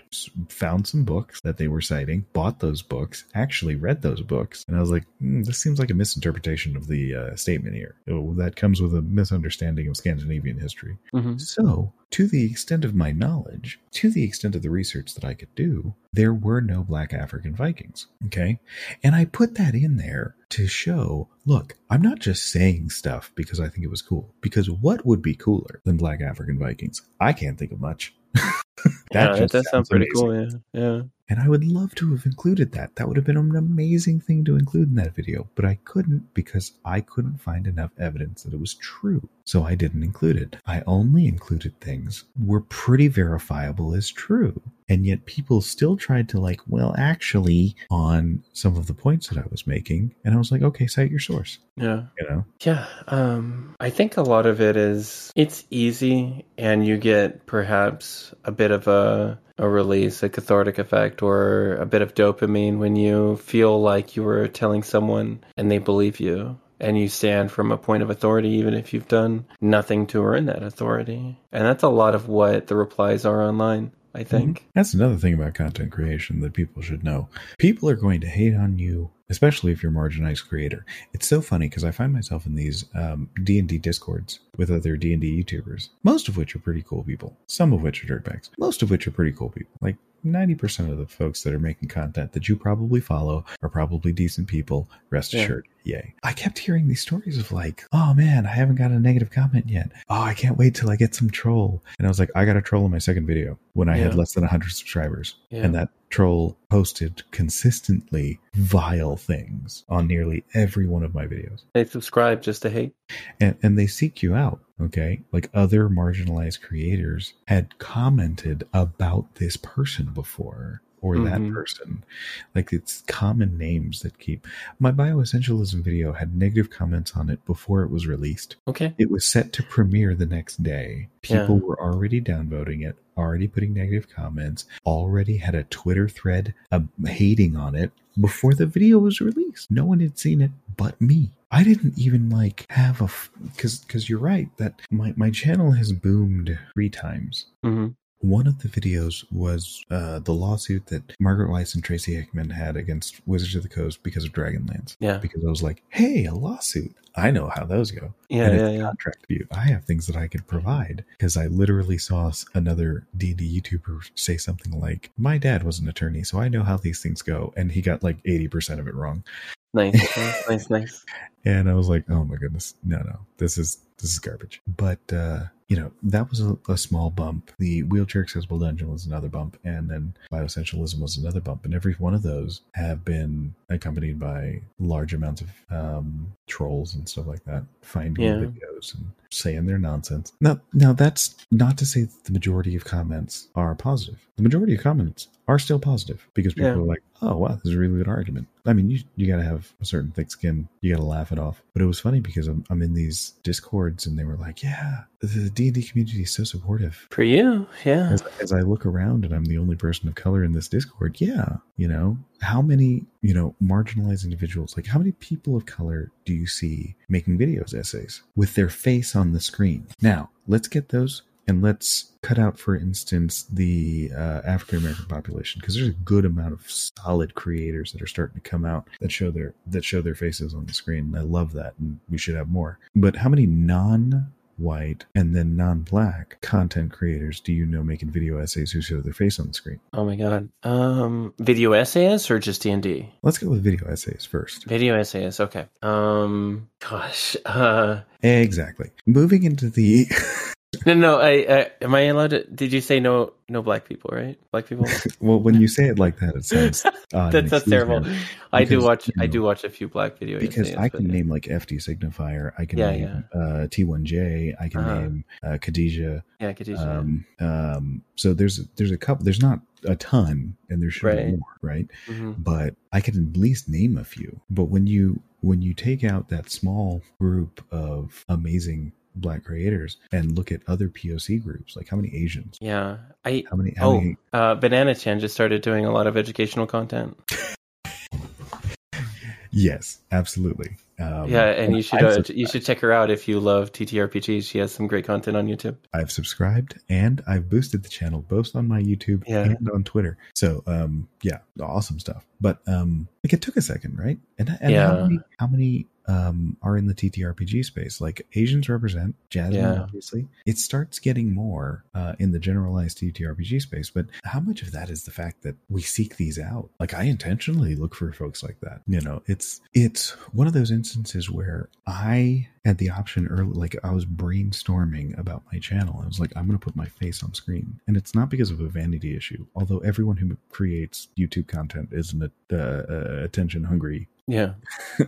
found some books that they were citing, bought those books, actually read those books, and I was like, hmm, this seems like a misinterpretation of the uh, statement here. Oh, that comes with a misunderstanding of Scandinavian history. hmm So, to the extent of my knowledge, to the extent of the research that I could do, there were no black African Vikings. Okay. And I put that in there to show look, I'm not just saying stuff because I think it was cool. Because what would be cooler than black African Vikings? I can't think of much. yeah, it does sound sounds pretty amazing. cool. Yeah, yeah. And I would love to have included that. That would have been an amazing thing to include in that video, but I couldn't because I couldn't find enough evidence that it was true. So I didn't include it. I only included things were pretty verifiable as true. And yet people still tried to like, well, actually on some of the points that I was making. And I was like, okay, cite your source, Yeah. you know? Yeah, um, I think a lot of it is it's easy, and you get perhaps a bit of a a release, a cathartic effect, or a bit of dopamine when you feel like you were telling someone and they believe you, and you stand from a point of authority, even if you've done nothing to earn that authority. And that's a lot of what the replies are online. I think. That's another thing about content creation that people should know. People are going to hate on you, especially if you're a marginalized creator. It's so funny because I find myself in these um, D&D discords with other D&D YouTubers, most of which are pretty cool people, some of which are dirtbags, most of which are pretty cool people. Like 90% of the folks that are making content that you probably follow are probably decent people. Rest Yeah. assured. Yay. I kept hearing these stories of like, oh man, I haven't got a negative comment yet. Oh, I can't wait till I get some troll. And I was like, I got a troll in my second video when I had less than 100 subscribers. Yeah. And that troll posted consistently vile things on nearly every one of my videos. They subscribe just to hate. And, and they seek you out. Okay. Like other marginalized creators had commented about this person before or that Mhm. person. Like it's common names that keep. My bioessentialism video had negative comments on it before it was released. Okay. It was set to premiere the next day. People Yeah. were already downvoting it, already putting negative comments, already had a Twitter thread uh, hating on it before the video was released. No one had seen it but me. I didn't even like have a because because you're right that my my channel has boomed three times. hmm One of the videos was uh, the lawsuit that Margaret Weis and Tracy Hickman had against Wizards of the Coast because of Dragonlance. Yeah. Because I was like, hey, a lawsuit. I know how those go Yeah. and Yeah. Yeah. contract dispute. I have things that I could provide because I literally saw another D and D YouTuber say something like, "My dad was an attorney, so I know how these things go," and he got like eighty percent of it wrong. Nice. nice. Nice. Nice. And I was like, "Oh my goodness, no, no, this is this is garbage." But uh, you know, that was a, a small bump. The wheelchair accessible dungeon was another bump, and then bioessentialism was another bump. And every one of those have been accompanied by large amounts of um, trolls and stuff like that, finding Yeah. videos and saying their nonsense. Now, now that's not to say that the majority of comments are positive. The majority of comments are still positive because people Yeah. are like, "Oh wow, this is a really good argument." I mean, you you got to have a certain thick skin. You got to laugh it off. But it was funny because I'm I'm in these discords and they were like, "Yeah, the D and D community is so supportive." For you, yeah. As, as I look around and I'm the only person of color in this Discord, yeah, you know, how many, you know, marginalized individuals, like how many people of color do you see making videos, essays with their face on the screen? Now, let's get those and let's cut out, for instance, the uh, African American population because there's a good amount of solid creators that are starting to come out that show their that show their faces on the screen. And I love that, and we should have more. But how many non white and then non-black content creators do you know making video essays who show their face on the screen Oh my god. Um, video essays or just D and D? let's go with video essays first Video essays. Okay. Um, gosh. Uh, exactly moving into the no, no. I, I am I allowed to? Did you say no? No black people, right? Black people. well when you say it like that it sounds odd that's that's terrible. me. I do watch. you I do watch a few black video because essays. I can but- name like FD Signifier, I can Yeah, name uh, T1J, I can Uh-huh. name uh, Khadija. Yeah, Khadija. Um, um, so there's there's a couple. There's not a ton, and there should Right. be more, right? Mhm. But I can at least name a few. But when you when you take out that small group of amazing black creators and look at other POC groups, like how many Asians, Yeah. I how many, how oh, many uh, Banana Chan just started doing a lot of educational content. Yes, absolutely. Um, yeah, and you should uh, you should check her out if you love TTRPGs. She has some great content on YouTube. I've subscribed and I've boosted the channel both on my YouTube Yeah. and on Twitter. So, um, yeah, awesome stuff. But um, like it took a second, right? And, and how Yeah. many how many um are in the TTRPG space? Like Asians represent Jasmine, Yeah. obviously. It starts getting more uh, in the generalized TTRPG space. But how much of that is the fact that we seek these out? Like I intentionally look for folks like that. You know, it's it's one of those instances where I had the option early like i was brainstorming about my channel. I was like i'm going to put my face on screen. And it's not because of a vanity issue although everyone who creates youtube content is an uh, uh, attention hungry. Yeah.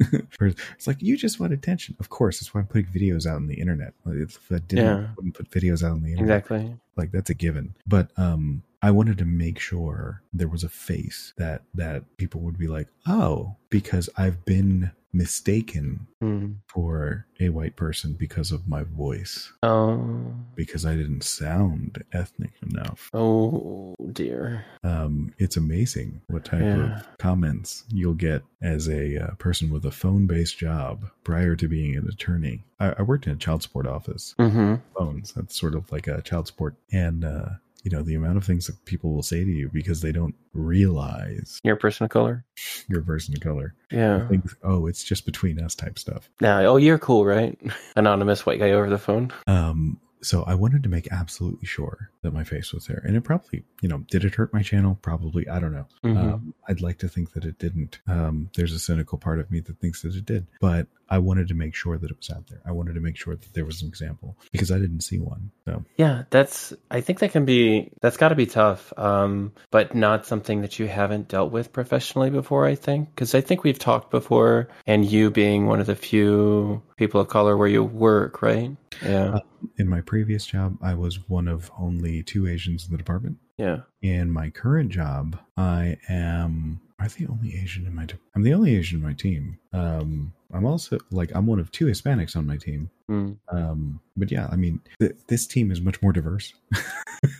it's like you just want attention. Of course that's why i'm putting videos out on the internet. If i didn't Yeah. I wouldn't put videos out on the internet. Exactly. like that's a given. But um i wanted to make sure there was a face that that people would be like oh because i've been mistaken Mm. for a white person because of my voice Oh. because i didn't sound ethnic enough Oh dear. um it's amazing what type Yeah. of comments you'll get as a uh, person with a phone-based job prior to being an attorney I, I worked in a child support office Mm-hmm. phones. That's sort of like a child support. And, uh, you know, the amount of things that people will say to you because they don't realize Your person of color. your person of color. Yeah. Think, oh, it's just between us type stuff. Now, oh, you're cool, right? Anonymous white guy over the phone. Um, so I wanted to make absolutely sure that my face was there. And it probably, you know, did it hurt my channel? Probably. I don't know. Mhm. Um, I'd like to think that it didn't. Um, there's a cynical part of me that thinks that it did, but I wanted to make sure that it was out there. I wanted to make sure that there was an example because I didn't see one. So Yeah, that's. I think that can be. That's got to be tough. Um, but not something that you haven't dealt with professionally before. I think because I think we've talked before, and you being one of the few people of color where you work, right? Yeah, Uh, in my previous job, I was one of only two Asians in the department. yeah. In my current job, I am. I the only Asian in my? Te- I'm the only Asian in my team. Um, I'm also like I'm one of two Hispanics on my team. Mm. Um, but yeah, I mean, th- this team is much more diverse.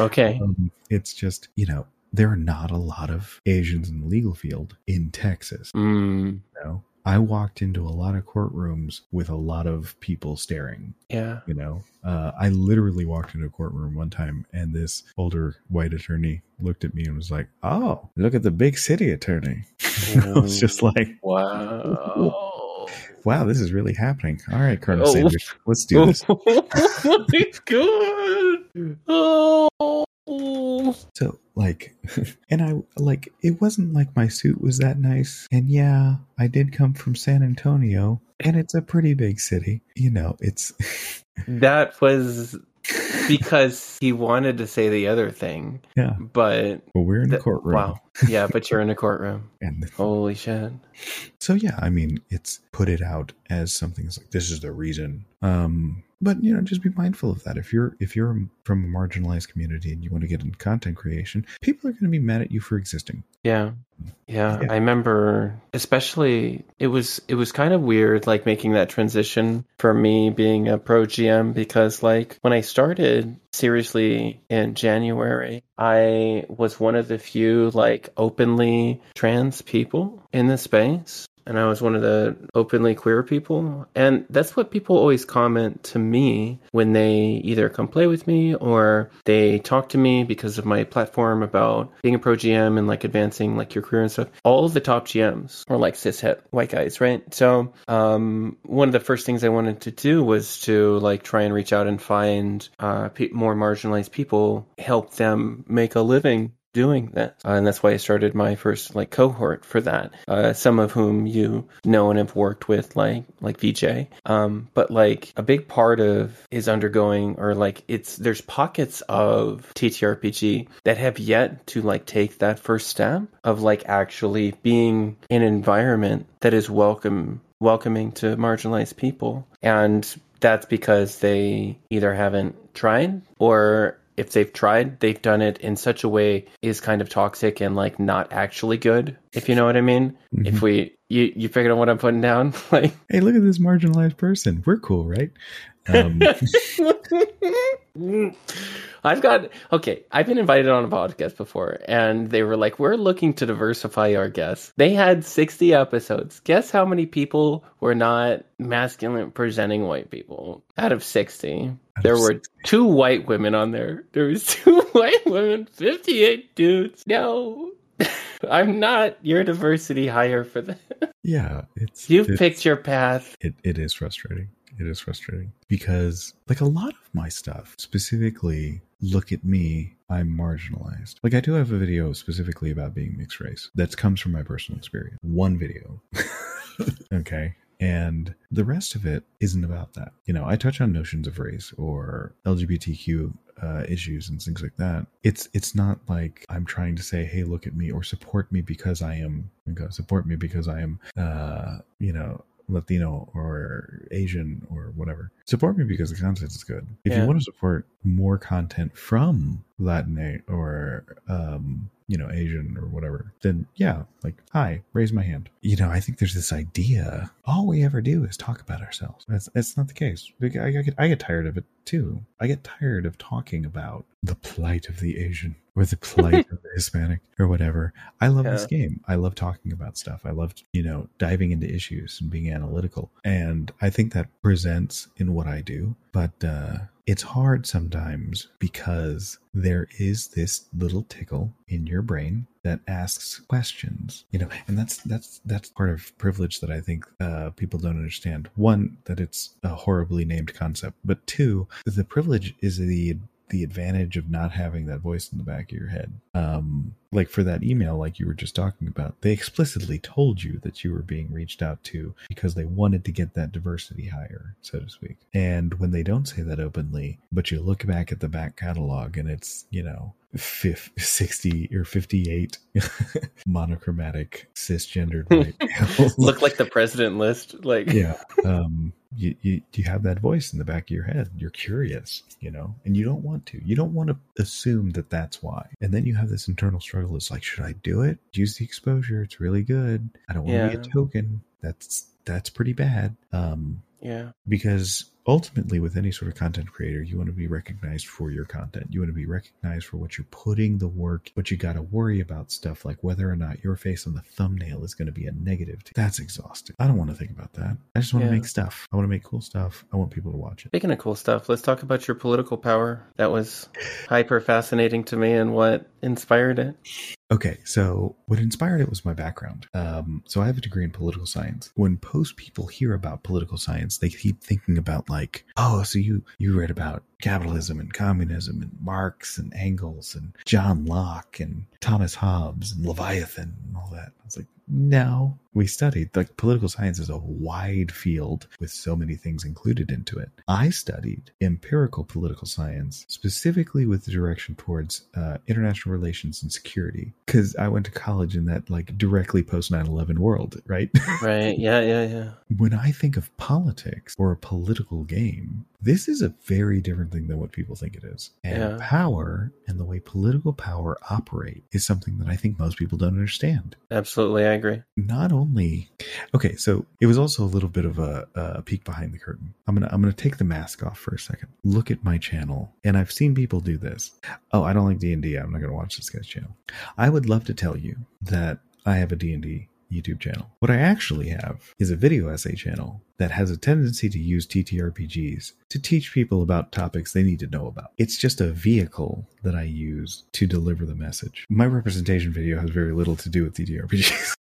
Okay. um, it's just you know there are not a lot of Asians in the legal field in Texas. Mm. You know, I walked into a lot of courtrooms with a lot of people staring. Yeah. You know, uh, I literally walked into a courtroom one time, and this older white attorney looked at me and was like, "Oh, look at the big city attorney." I was just like, Wow. "Wow, this is really happening." All right, Colonel Oh. Sanders, let's do this. oh my god. Oh. So, like, and I like it wasn't like my suit was that nice. And yeah, I did come from San Antonio, and it's a pretty big city. You know, it's That was because he wanted to say the other thing, yeah. but Well, we're in the th- courtroom, wow. Yeah, but you're in a courtroom. and Holy shit. so yeah. I mean, it's put it out as something that's like this is the reason. Um, but you know, just be mindful of that. If you're if you're from a marginalized community and you want to get into content creation, people are going to be mad at you for existing. Yeah. Yeah, Yeah. I remember especially it was it was kind of weird like making that transition for me being a pro GM because like when I started seriously in January, I was one of the few like openly trans people in the space and I was one of the openly queer people. And that's what people always comment to me when they either come play with me or they talk to me because of my platform about being a pro GM and like advancing like your career and stuff. All of the top GMs are like cishet white guys, right? So, um, one of the first things I wanted to do was to like try and reach out and find uh, pe- more marginalized people, help them make a living doing this. Uh, and that's why I started my first like cohort for that. Uh, some of whom you know and have worked with, like like VJ. Um, but like a big part of is undergoing or like it's there's pockets of TTRPG that have yet to like take that first step of like actually being in an environment that is welcome welcoming to marginalized people and that's because they either haven't tried or if they've tried, they've done it in such a way is kind of toxic and like not actually good. If you know what I mean. Mhm. If we you you figured out what I'm putting down, like Hey, look at this marginalized person. We're cool, right? Um, I've got okay. I've been invited on a podcast before, and they were like, "We're looking to diversify our guests." They had sixty episodes. Guess how many people were not masculine presenting white people out of sixty? There were two white women on there. There was two white women, fifty-eight dudes. No, I'm not your diversity hire for that. yeah, it's You've it's- picked your path. it, it is frustrating it is frustrating because like a lot of my stuff specifically look at me i'm marginalized like i do have a video specifically about being mixed race that comes from my personal experience one video okay and the rest of it isn't about that you know i touch on notions of race or lgbtq uh, issues and things like that it's it's not like i'm trying to say hey look at me or support me because i am support me because i am uh you know Latino or Asian or whatever. Support me because the content is good. If Yeah. you want to support more content from Latin or um, you know, Asian or whatever, then yeah, like hi, raise my hand. You know, I think there's this idea all we ever do is talk about ourselves. That's that's not the case. Like, I, I get I get tired of it too. I get tired of talking about the plight of the Asian or the plight of the Hispanic or whatever. I love this game. I love talking about stuff. I love, you know, diving into issues and being analytical. And I think that presents in what I do. But uh, it's hard sometimes because there is this little tickle in your brain that asks questions you know and that's that's that's part of privilege that i think uh, people don't understand. One that it's a horribly named concept but two the privilege is the the advantage of not having that voice in the back of your head um like for that email like you were just talking about they explicitly told you that you were being reached out to because they wanted to get that diversity hire so to speak and when they don't say that openly but you look back at the back catalog and it's you know fif- 60 or 58 monochromatic cisgendered white males. Look like the president list. Like yeah um you, you you have that voice in the back of your head. You're curious you know and you don't want to. You don't want to assume that that's why. And then you have this internal struggle. It's like should i do it? Use the exposure. It's really good. I don't want to be a token. That's that's pretty bad. Um yeah. because ultimately with any sort of content creator you want to be recognized for your content you want to be recognized for what you're putting the work but you got to worry about stuff like whether or not your face on the thumbnail is going to be a negative that's exhausting i don't want to think about that i just want Yeah. to make stuff i want to make cool stuff i want people to watch it Speaking of cool stuff, let's talk about your political power. That was hyper fascinating to me and what inspired it. Okay, so what inspired it was my background. Um, so I have a degree in political science. When post people hear about political science, they keep thinking about like, oh, so you you read about capitalism and communism and Marx and Engels and John Locke and Thomas Hobbes and Leviathan and all that. I was like, no, we studied like political science is a wide field with so many things included into it. I studied empirical political science specifically with the direction towards uh, international relations and security because I went to college in that like directly post 9/11 world, right? Right. Yeah, yeah, yeah. when I think of politics or a political game, this is a very different thing than what people think it is. And Yeah. power and the way political power operate is something that I think most people don't understand. Absolutely, I agree. Not only, okay, so it was also a little bit of a, a peek behind the curtain. I'm gonna I'm gonna take the mask off for a second. Look at my channel, and I've seen people do this. Oh, I don't like D and D. I'm not gonna watch this guy's channel. I would love to tell you that I have a D and D YouTube channel. What I actually have is a video essay channel that has a tendency to use TTRPGs to teach people about topics they need to know about. It's just a vehicle that I use to deliver the message. My representation video has very little to do with TTRPGs.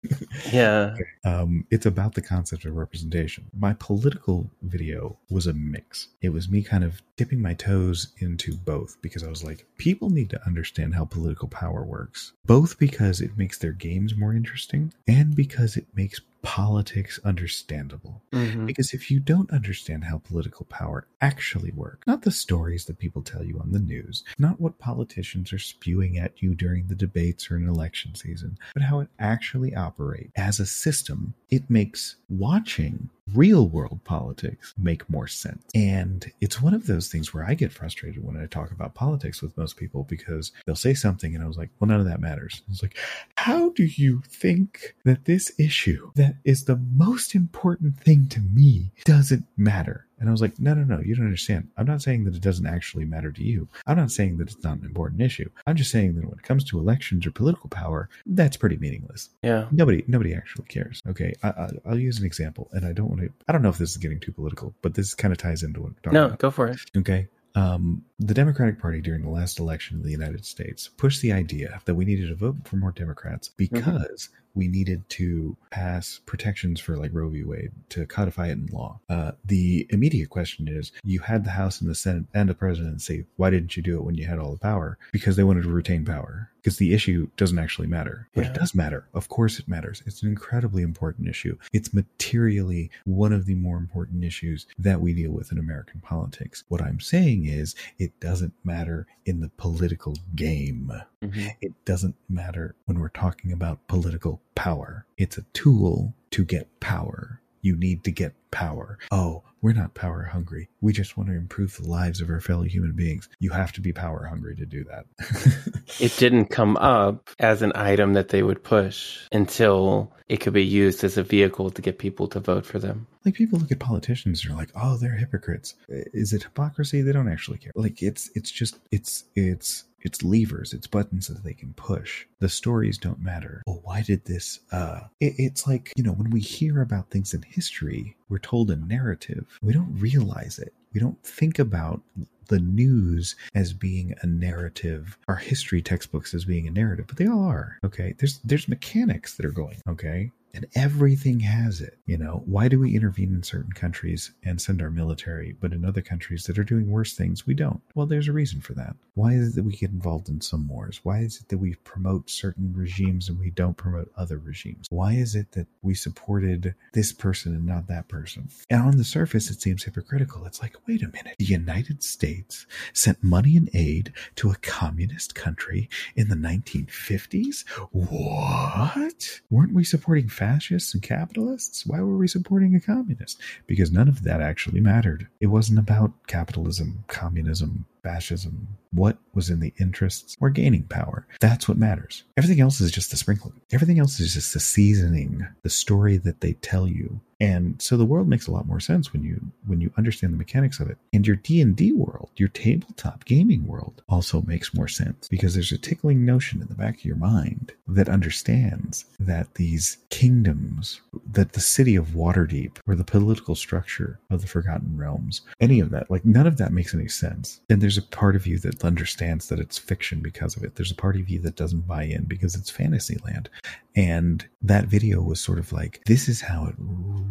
Yeah. Um, it's about the concept of representation. My political video was a mix. It was me kind of dipping my toes into both because I was like, people need to understand how political power works, both because it makes their games more interesting and because it makes politics understandable. Mhm. Because if you don't understand how political power actually works, not the stories that people tell you on the news, not what politicians are spewing at you during the debates or an election season, but how it actually operates as a system, it makes watching real world politics make more sense. And it's one of those things where I get frustrated when I talk about politics with most people because they'll say something and I was like, well, none of that matters. It's like, how do you think that this issue that is the most important thing to me doesn't matter? And I was like, no, no, no, you don't understand. I'm not saying that it doesn't actually matter to you. I'm not saying that it's not an important issue. I'm just saying that when it comes to elections or political power, that's pretty meaningless. Yeah. Nobody, nobody actually cares. Okay, I, I, I'll use an example, and I don't want to. I don't know if this is getting too political, but this kind of ties into what No, about. go for it. Okay. Um, the Democratic Party during the last election in the United States pushed the idea that we needed to vote for more Democrats because we needed to pass protections for like Roe v. Wade to codify it in law. Uh, the immediate question is you had the House and the Senate and the presidency. why didn't you do it when you had all the power? Because they wanted to retain power. Because the issue doesn't actually matter, but Yeah. it does matter. Of course, it matters. It's an incredibly important issue. It's materially one of the more important issues that we deal with in American politics. What I'm saying is, it doesn't matter in the political game. Mhm. It doesn't matter when we're talking about political power. It's a tool to get power. You need to get power. Oh, we're not power hungry. We just want to improve the lives of our fellow human beings. You have to be power hungry to do that. It didn't come up as an item that they would push until it could be used as a vehicle to get people to vote for them. like people look at politicians and are like, "Oh, they're hypocrites." Is it hypocrisy? They don't actually care. Like it's it's just it's it's it's levers, it's buttons that they can push. The stories don't matter. Well, why did this? Uh, it, it's like you know when we hear about things in history, we're told a narrative. We don't realize it. We don't think about the news as being a narrative, our history textbooks as being a narrative, but they all are. Okay, there's there's mechanics that are going. Okay, and everything has it. You know, why do we intervene in certain countries and send our military, but in other countries that are doing worse things, we don't? Well, there's a reason for that. Why is it that we get involved in some wars? Why is it that we promote certain regimes and we don't promote other regimes? Why is it that we supported this person and not that person? And on the surface, it seems hypocritical. It's like, wait a minute. The United States sent money and aid to a communist country in the 1950s? What? Weren't we supporting fascists and capitalists? Why were we supporting a communist? Because none of that actually mattered. It wasn't about capitalism, communism, fascism. What was in the interests or gaining power? That's what matters. Everything else is just the sprinkling. Everything else is just the seasoning, the story that they tell you. And so the world makes a lot more sense when you when you understand the mechanics of it. And your D&D world, your tabletop gaming world also makes more sense because there's a tickling notion in the back of your mind that understands that these kingdoms, that the city of Waterdeep or the political structure of the Forgotten Realms, any of that, like none of that makes any sense. And there's a part of you that understands that it's fiction because of it. There's a part of you that doesn't buy in because it's fantasy land. And that video was sort of like, this is how it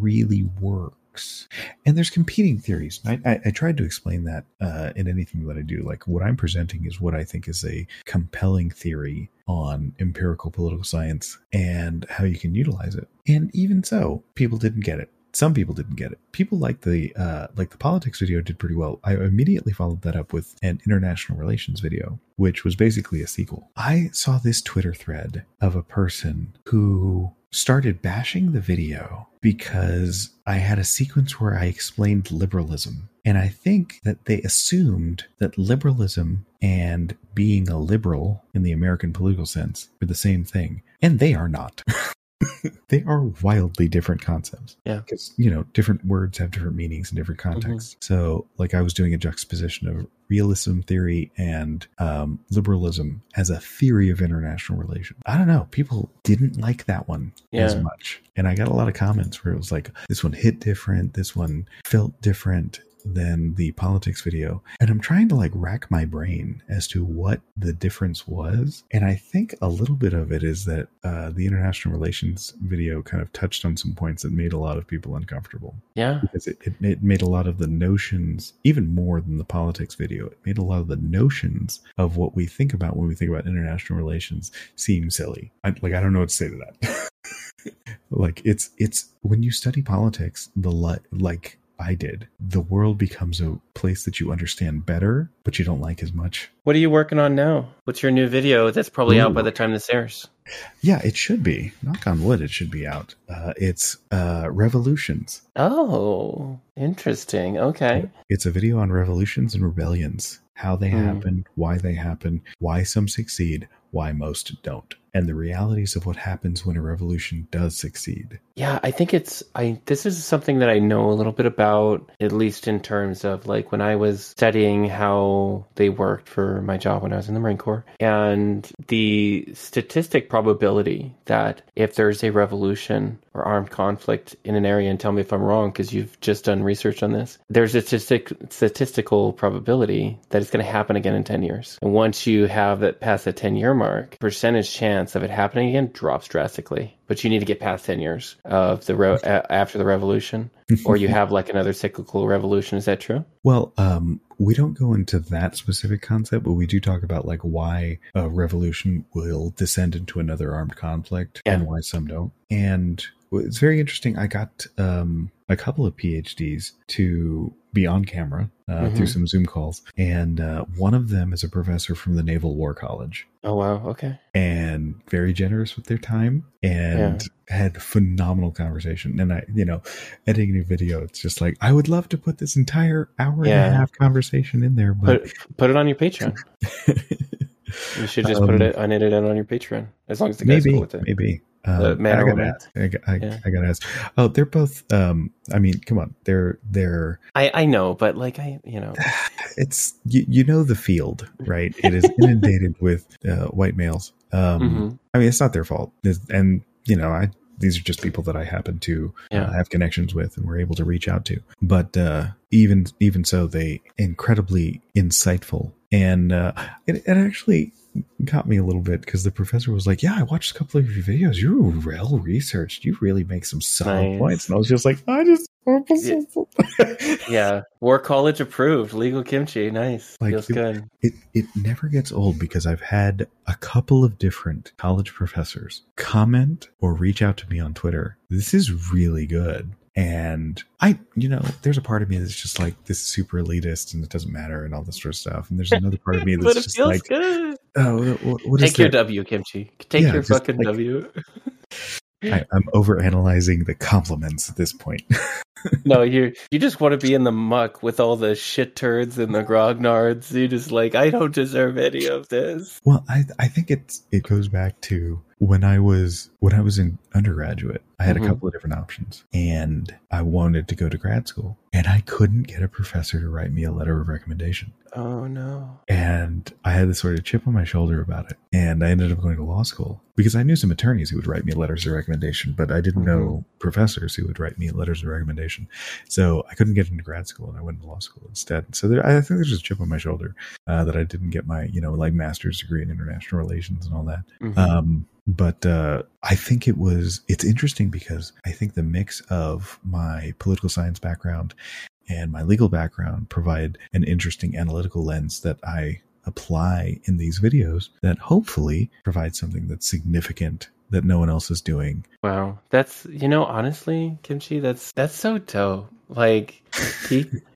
really works. And there's competing theories. I, I, I tried to explain that uh, in anything that I do. Like what I'm presenting is what I think is a compelling theory on empirical political science and how you can utilize it. And even so, people didn't get it. Some people didn't get it. People like the uh, like the politics video did pretty well. I immediately followed that up with an international relations video, which was basically a sequel. I saw this Twitter thread of a person who started bashing the video because I had a sequence where I explained liberalism. And I think that they assumed that liberalism and being a liberal in the American political sense were the same thing. And they are not. they are wildly different concepts. Yeah. Because, you know, different words have different meanings in different contexts. So, like, I was doing a juxtaposition of realism theory and um, liberalism as a theory of international relations. I don't know. People didn't like that one as much. And I got a lot of comments where it was like, this one hit different, this one felt different than the politics video. And I'm trying to like rack my brain as to what the difference was. And I think a little bit of it is that uh, the international relations video kind of touched on some points that made a lot of people uncomfortable Yeah. because it, it, it made a lot of the notions, even more than the politics video, it made a lot of the notions of what we think about when we think about international relations seem silly. I, like, I don't know what to say to that. like it's it's when you study politics, the like I did, the world becomes a place that you understand better, but you don't like as much. What are you working on now? What's your new video that's probably out by the time this airs? Yeah, it should be. Knock on wood, it should be out. Uh, it's uh, revolutions. Oh, interesting. Okay. It's a video on revolutions and rebellions, how they Hmm. happen, why they happen, why some succeed, why most don't, and the realities of what happens when a revolution does succeed. Yeah, I think it's I this is something that I know a little bit about at least in terms of like when I was studying how they worked for my job when I was in the Marine Corps and the statistic probability that if there's a revolution or armed conflict in an area and tell me if I'm wrong because you've just done research on this there's a statistic, statistical probability that it's going to happen again in 10 years and once you have that past the 10 year mark percentage chance of it happening again drops drastically but you need to get past 10 years of the re- a- after the revolution or you have like another cyclical revolution is that true Well, um, we don't go into that specific concept, but we do talk about like why a revolution will descend into another armed conflict and why some don't. And it's very interesting. I got um, a couple of PhDs to be on camera uh, Mhm. through some Zoom calls, and uh, one of them is a professor from the Naval War College. oh wow okay and very generous with their time and had phenomenal conversation. And I, you know, editing a video, it's just like, I would love to put this entire hour and a half conversation in there, but put, put it on your patreon you should just put Um, it unedited on your patreon as long as the guys maybe, cool with it maybe. Um, man I gotta ask. I, I, Yeah. I gotta ask. Oh, they're both. Um, I mean, come on. They're they're. I, I know but like i you know It's you, you know the field, right? It is inundated with uh, white males. Um, Mhm. I mean, it's not their fault, It's- and you know, I these are just people that I happen to Yeah. uh, have connections with and were able to reach out to. But uh, even even so, they incredibly insightful, and uh, it, it actually got me a little bit because the professor was like, "Yeah, I watched a couple of your videos. You're well researched. You really make some solid Nice. points." And I was just like, "I just." yeah war college approved legal kimchi nice Like, feels it- good It it never gets old because I've had a couple of different college professors comment or reach out to me on Twitter. This is really good. And I, you know, there's a part of me that's just like this is super elitist and it doesn't matter and all this sort of stuff. And there's another part of me that's just like, good oh, what, what is take your that? w kimchi take Yeah, your fucking like- w I, I'm overanalyzing the compliments at this point. No, you you just want to be in the muck with all the shit turds and the grognards. You just like I don't deserve any of this. Well, I I think it's it goes back to when I was when I was in undergraduate. I had Mhm. a couple of different options, and I wanted to go to grad school, and I couldn't get a professor to write me a letter of recommendation. Oh no. And I had this sort of chip on my shoulder about it, and I ended up going to law school because I knew some attorneys who would write me letters of recommendation, but I didn't know professors who would write me letters of recommendation. So I couldn't get into grad school, and I went to law school instead. So there, I think there's a chip on my shoulder uh, that I didn't get my, you know, like master's degree in international relations and all that. Mhm. Um, but uh, I think it was it's interesting because I think the mix of my political science background and my legal background provide an interesting analytical lens that I apply in these videos that hopefully provide something that's significant that no one else is doing. Wow, that's you know honestly, Kimchi, that's that's so dope. Like,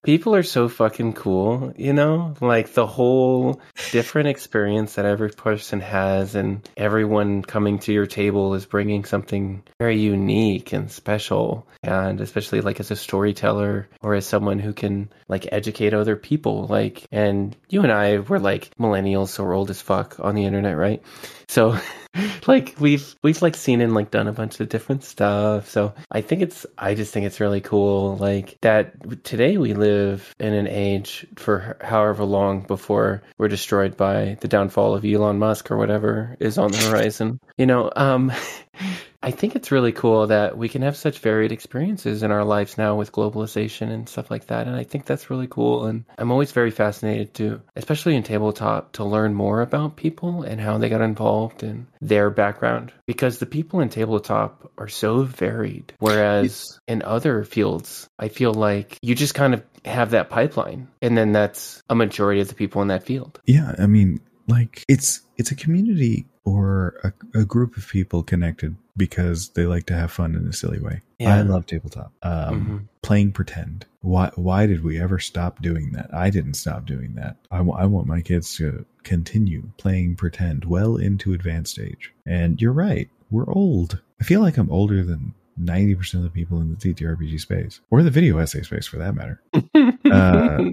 people are so fucking cool, you know. Like the whole different experience that every person has, and everyone coming to your table is bringing something very unique and special. And especially like as a storyteller or as someone who can like educate other people. Like, and you and I were like millennials, so we're old as fuck on the internet, right? So like we've we've like seen and like done a bunch of different stuff. So I think it's I just think it's really cool like that today we live in an age for however long before we're destroyed by the downfall of Elon Musk or whatever is on the horizon. You know, um I think it's really cool that we can have such varied experiences in our lives now with globalization and stuff like that. And I think that's really cool. And I'm always very fascinated to, especially in tabletop, to learn more about people and how they got involved and their background. Because the people in tabletop are so varied. Whereas in other fields, I feel like you just kind of have that pipeline. And then that's a majority of the people in that field. Yeah, I mean, like it's it's a community or a, a group of people connected because they like to have fun in a silly way. Yeah. I love tabletop. Um, Mhm. Playing pretend. Why? Why did we ever stop doing that? I didn't stop doing that. I want my kids to continue playing pretend well into advanced age. And you're right. We're old. I feel like I'm older than. 90% of the people in the TTRPG space, or the video essay space for that matter. Uh,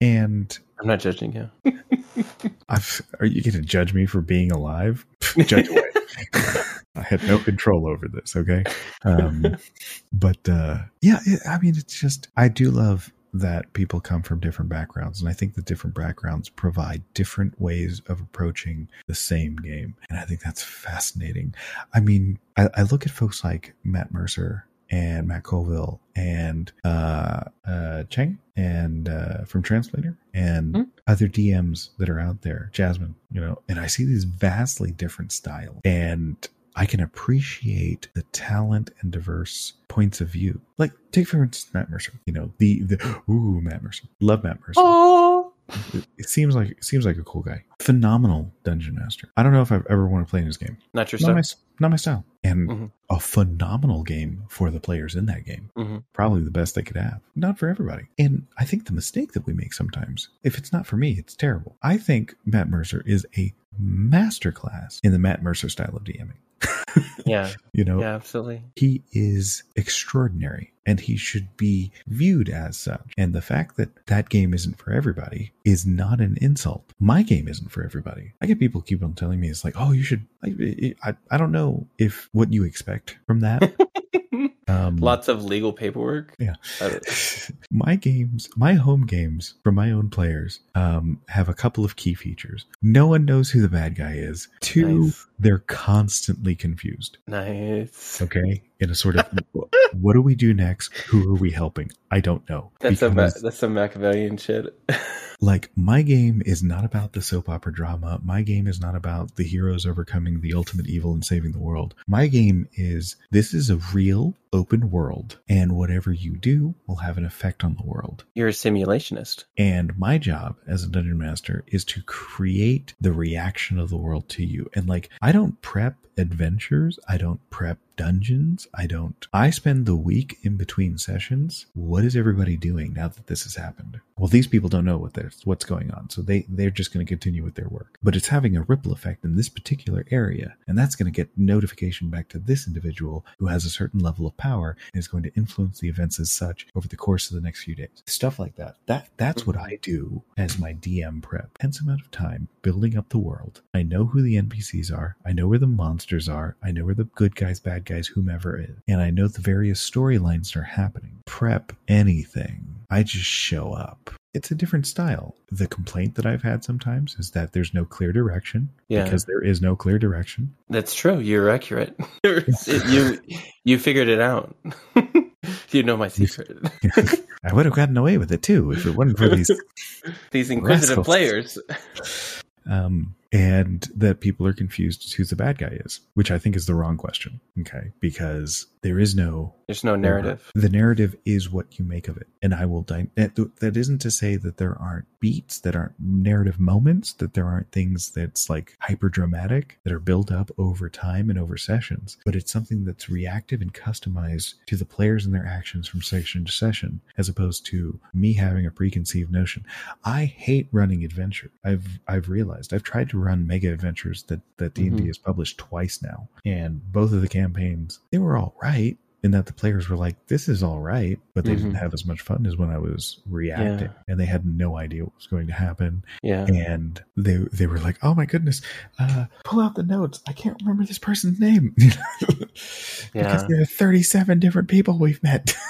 And I'm not judging you. I've, are you going to judge me for being alive? judge away. I had no control over this. Okay. Um, but, uh, yeah, it, I mean, it's just, I do love that people come from different backgrounds. And I think the different backgrounds provide different ways of approaching the same game. And I think that's fascinating. I mean, I, I look at folks like Matt Mercer and Matt Colville and uh, uh, Cheng and uh, from Translator and Hmm. other DMs that are out there, Jasmine, you know, and I see these vastly different styles and I can appreciate the talent and diverse points of view. Like take for instance Matt Mercer, you know, the the ooh Matt Mercer, love Matt Mercer. Oh, It, it seems like it seems like a cool guy, phenomenal dungeon master. I don't know if I've ever want to play in his game. not your Not my not my style, and Mhm. a phenomenal game for the players in that game hmm probably the best they could have. Not for everybody. And I think the mistake that we make sometimes, if it's not for me, it's terrible. I think Matt Mercer is a masterclass in the Matt Mercer style of DMing. Yeah, You know, yeah, absolutely. he is extraordinary and he should be viewed as such. And the fact that that game isn't for everybody is not an insult. My game isn't for everybody. I get people keep on telling me it's like, oh, you should. I, I, I don't know if what you expect from that. Um, Lots of legal paperwork. Yeah. My games, my home games from my own players, um, have a couple of key features. No one knows who the bad guy is. Two, Nice. they're constantly confused. nice. Okay, in a sort of, what do we do next? Who are we helping? I don't know. That's Because, that's some Machiavellian shit. like my game is not about the soap opera drama. My game is not about the heroes overcoming the ultimate evil and saving the world. My game is this is a real open world, and whatever you do will have an effect on the world. You're a simulationist. And my job as a dungeon master is to create the reaction of the world to you. And like, I don't prep adventures. I don't prep dungeons. I don't, I spend the week in between sessions. What is everybody doing now that this has happened? Well, these people don't know what there's, what's going on. So they, they're just going to continue with their work, but it's having a ripple effect in this particular area. And that's going to get notification back to this individual who has a certain level of power and is going to influence the events as such over the course of the next few days. Stuff like that. That that's what I do as my DM prep. Intense amount of time building up the world. I know who the NPCs are. I know where the monsters are. I know where the good guys, bad guys, whomever is. And I know the various storylines that are happening. Prep anything. I just show up. It's a different style. The complaint that I've had sometimes is that there's no clear direction Yeah. because there is no clear direction. That's true. You're accurate. you you figured it out. you know my secret. I would have gotten away with it too if it wasn't for these These inquisitive Rascals. players. um, and that people are confused as who the bad guy is, which I think is the wrong question. Okay, because there is no There's no narrative. The narrative is what you make of it, and I will. Di- that, that isn't to say that there aren't beats, that aren't narrative moments, that there aren't things that's like hyper dramatic that are built up over time and over sessions. But it's something that's reactive and customized to the players and their actions from session to session, as opposed to me having a preconceived notion. I hate running adventure. I've I've realized I've tried to run mega adventures that that D and D Mhm. has published twice now, and both of the campaigns they were all right in that the players were like, "This is all right," but they didn't Mhm. have as much fun as when I was reacting, Yeah. and they had no idea what was going to happen, Yeah. and they they were like, "Oh my goodness, uh, pull out the notes. I can't remember this person's name because Yeah. there are thirty seven different people we've met."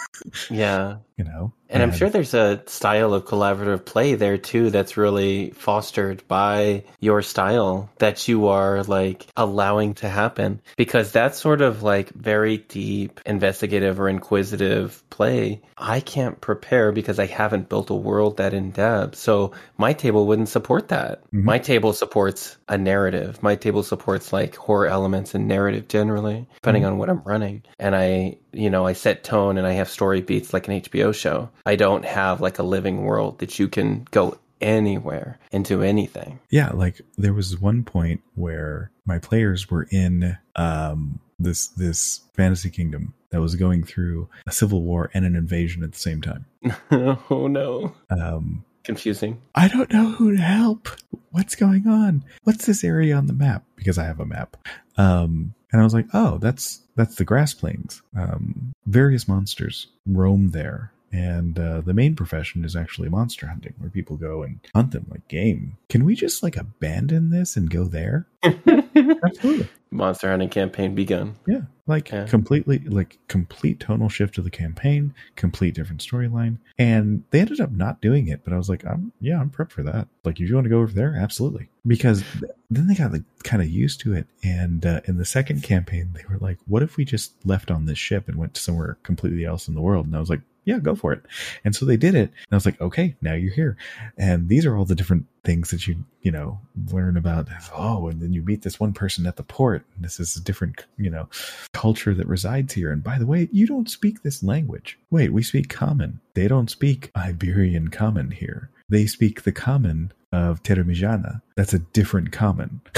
Yeah. You know, And I'm sure there's a style of collaborative play there too that's really fostered by your style that you are like allowing to happen because that's sort of like very deep investigative or inquisitive play. I can't prepare because I haven't built a world that in depth. So my table wouldn't support that. Mhm. My table supports a narrative. My table supports like horror elements and narrative generally, depending on what I'm running. And I, you know, I set tone and I have story beats like an HBO show. I don't have like a living world that you can go anywhere into anything. Yeah, like there was one point where my players were in um this this fantasy kingdom that was going through a civil war and an invasion at the same time. oh no. Um, Confusing. I don't know who to help. What's going on? What's this area on the map? Because I have a map. Um, and I was like, oh, that's that's the grass plains. Um, various monsters roam there. And uh, the main profession is actually monster hunting, where people go and hunt them like game. Can we just like abandon this and go there? Absolutely. Monster hunting campaign begun. Yeah, like Yeah. completely, like complete tonal shift of the campaign, complete different storyline, and they ended up not doing it. But I was like, I'm yeah, I'm prepped for that. Like, if you want to go over there, absolutely. Because then they got like kind of used to it, and uh, in the second campaign, they were like, what if we just left on this ship and went to somewhere completely else in the world? And I was like. Yeah, go for it. And so they did it. And I was like, okay, now you're here. And these are all the different things that you, you know, learn about. Oh, and then you meet this one person at the port. And this is a different, you know, culture that resides here. And by the way, you don't speak this language. Wait, we speak common. They don't speak Iberian common here. They speak the common of Termijana. That's a different common.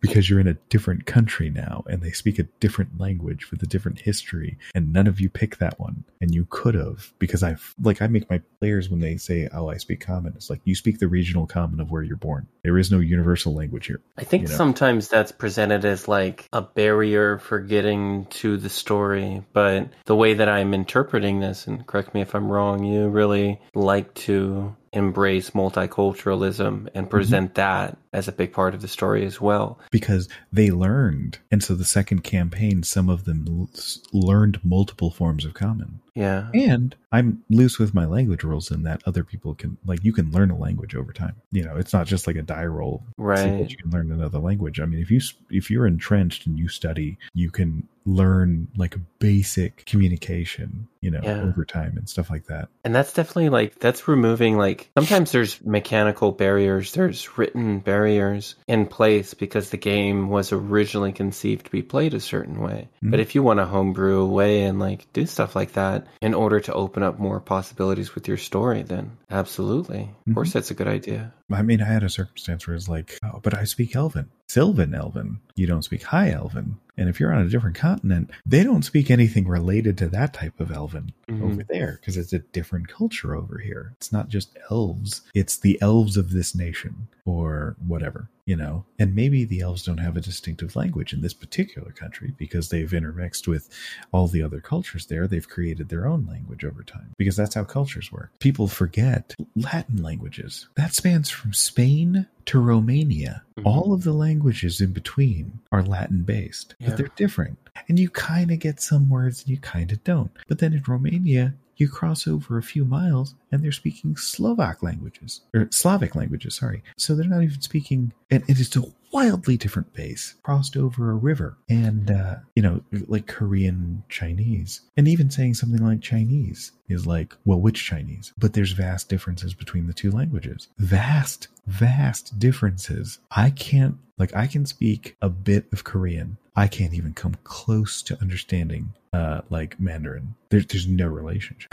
because you're in a different country now and they speak a different language with a different history and none of you pick that one and you could have because i've like i make my players when they say oh i speak common it's like you speak the regional common of where you're born there is no universal language here I think You know? sometimes that's presented as like a barrier for getting to the story, but the way that I'm interpreting this, and correct me if I'm wrong, you really like to embrace multiculturalism and mm-hmm. present that as a big part of the story as well. because they learned and so the second campaign some of them learned multiple forms of common Yeah. and i'm loose with my language rules in that other people can like you can learn a language over time you know it's not just like a die roll Right. you can learn another language i mean if you if you're entrenched and you study you can learn like basic communication you know Yeah. over time and stuff like that And that's definitely like that's removing like sometimes there's mechanical barriers, there's written barriers in place because the game was originally conceived to be played a certain way. Mhm. But if you want to homebrew away and like do stuff like that in order to open up more possibilities with your story, then absolutely. Of course mm-hmm. that's a good idea. I mean, I had a circumstance where it's like, oh, but I speak Elven, Sylvan Elven. You don't speak High Elven. And if you're on a different continent, they don't speak anything related to that type of Elven Mhm. over there because it's a different culture over here. It's not just elves, it's the elves of this nation or whatever, you know? And maybe the elves don't have a distinctive language in this particular country because they've intermixed with all the other cultures there. They've created their own language over time because that's how cultures work. People forget Latin languages. That spans from Spain to Romania. Mhm. All of the languages in between are Latin based, Yeah. but they're different. And you kind of get some words and you kind of don't. But then in Romania, you cross over a few miles and they're speaking Slovak languages or Slavic languages, sorry. So they're not even speaking, and it is a wildly different base crossed over a river and, uh, you know, like Korean Chinese. And even saying something like Chinese is like, well, which Chinese? But there's vast differences between the two languages. Vast, vast differences. I can't, like, I can speak a bit of Korean. I can't even come close to understanding, uh, like Mandarin. There's, there's no relationship.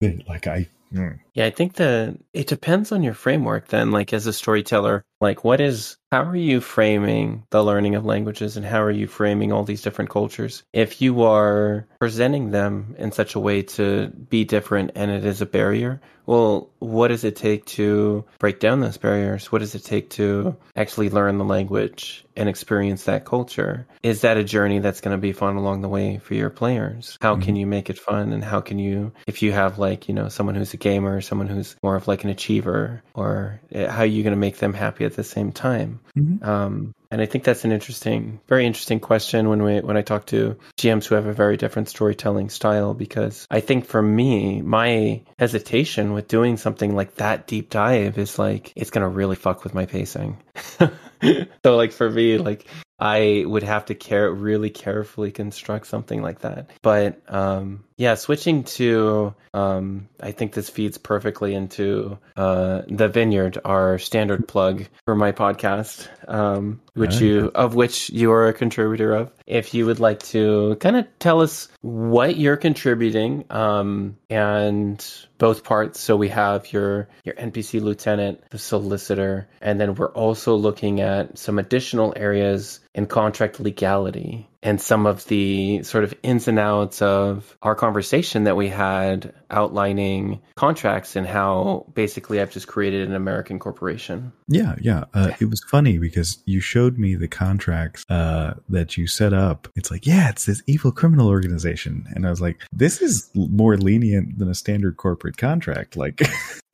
like, I, mm. Yeah, I think that it depends on your framework then, like as a storyteller, like what is how are you framing the learning of languages and how are you framing all these different cultures? If you are presenting them in such a way to be different and it is a barrier, well, what does it take to break down those barriers? What does it take to actually learn the language and experience that culture? Is that a journey that's going to be fun along the way for your players? How can you make it fun and how can you if you have like, you know, someone who's a gamer, someone who's more of like an achiever or uh, how are you going to make them happy at the same time? Mhm. Um, and I think that's an interesting, very interesting question when we when I talk to GMs who have a very different storytelling style. Because I think for me, my hesitation with doing something like that deep dive is like it's gonna really fuck with my pacing. so like for me, like I would have to care really carefully construct something like that. But um, yeah, switching to um, I think this feeds perfectly into uh, the Vineyard, our standard plug for my podcast, um, which you of which you are a contributor of. If you would like to kind of tell us what you're contributing um, and both parts. So we have your your NPC lieutenant, the solicitor, and then we're also looking at some additional areas in contract legality and some of the sort of ins and outs of our conversation that we had outlining contracts and how basically I've just created an American corporation. Yeah, yeah. Uh, it was funny because you showed me the contracts uh, that you set up. It's like, yeah, it's this evil criminal organization, and I was like, this is more lenient than a standard corporate contract. Like,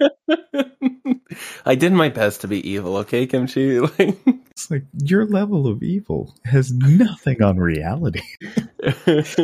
I did my best to be evil, okay, Kimchi? Like, it's like your level of evil has nothing on reality. it's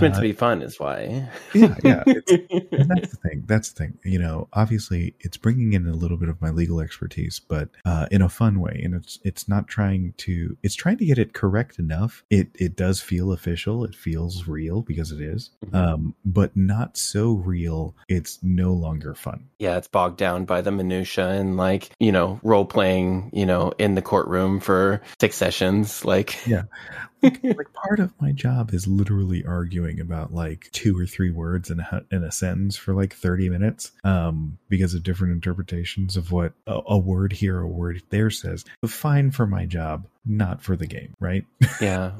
meant uh, to be fun, is why. yeah, yeah. And that's the thing. That's the thing. You know, obviously, it's bringing in a little bit of my legal expertise, but uh, in a fun way. And it's it's not trying to. It's trying to get it correct enough. It it does feel official. It feels real because it is, mm-hmm. um, but not so real. It's no longer fun. Yeah, it's bogged down by the minutia and like you know role playing. You know, in the courtroom for six sessions. Like, yeah, like, like, part of my job is literally arguing about like two or three words in a, in a sentence for like 30 minutes um, because of different interpretations of what a, a word here a word there says. Fine for my job, not for the game, right? Yeah.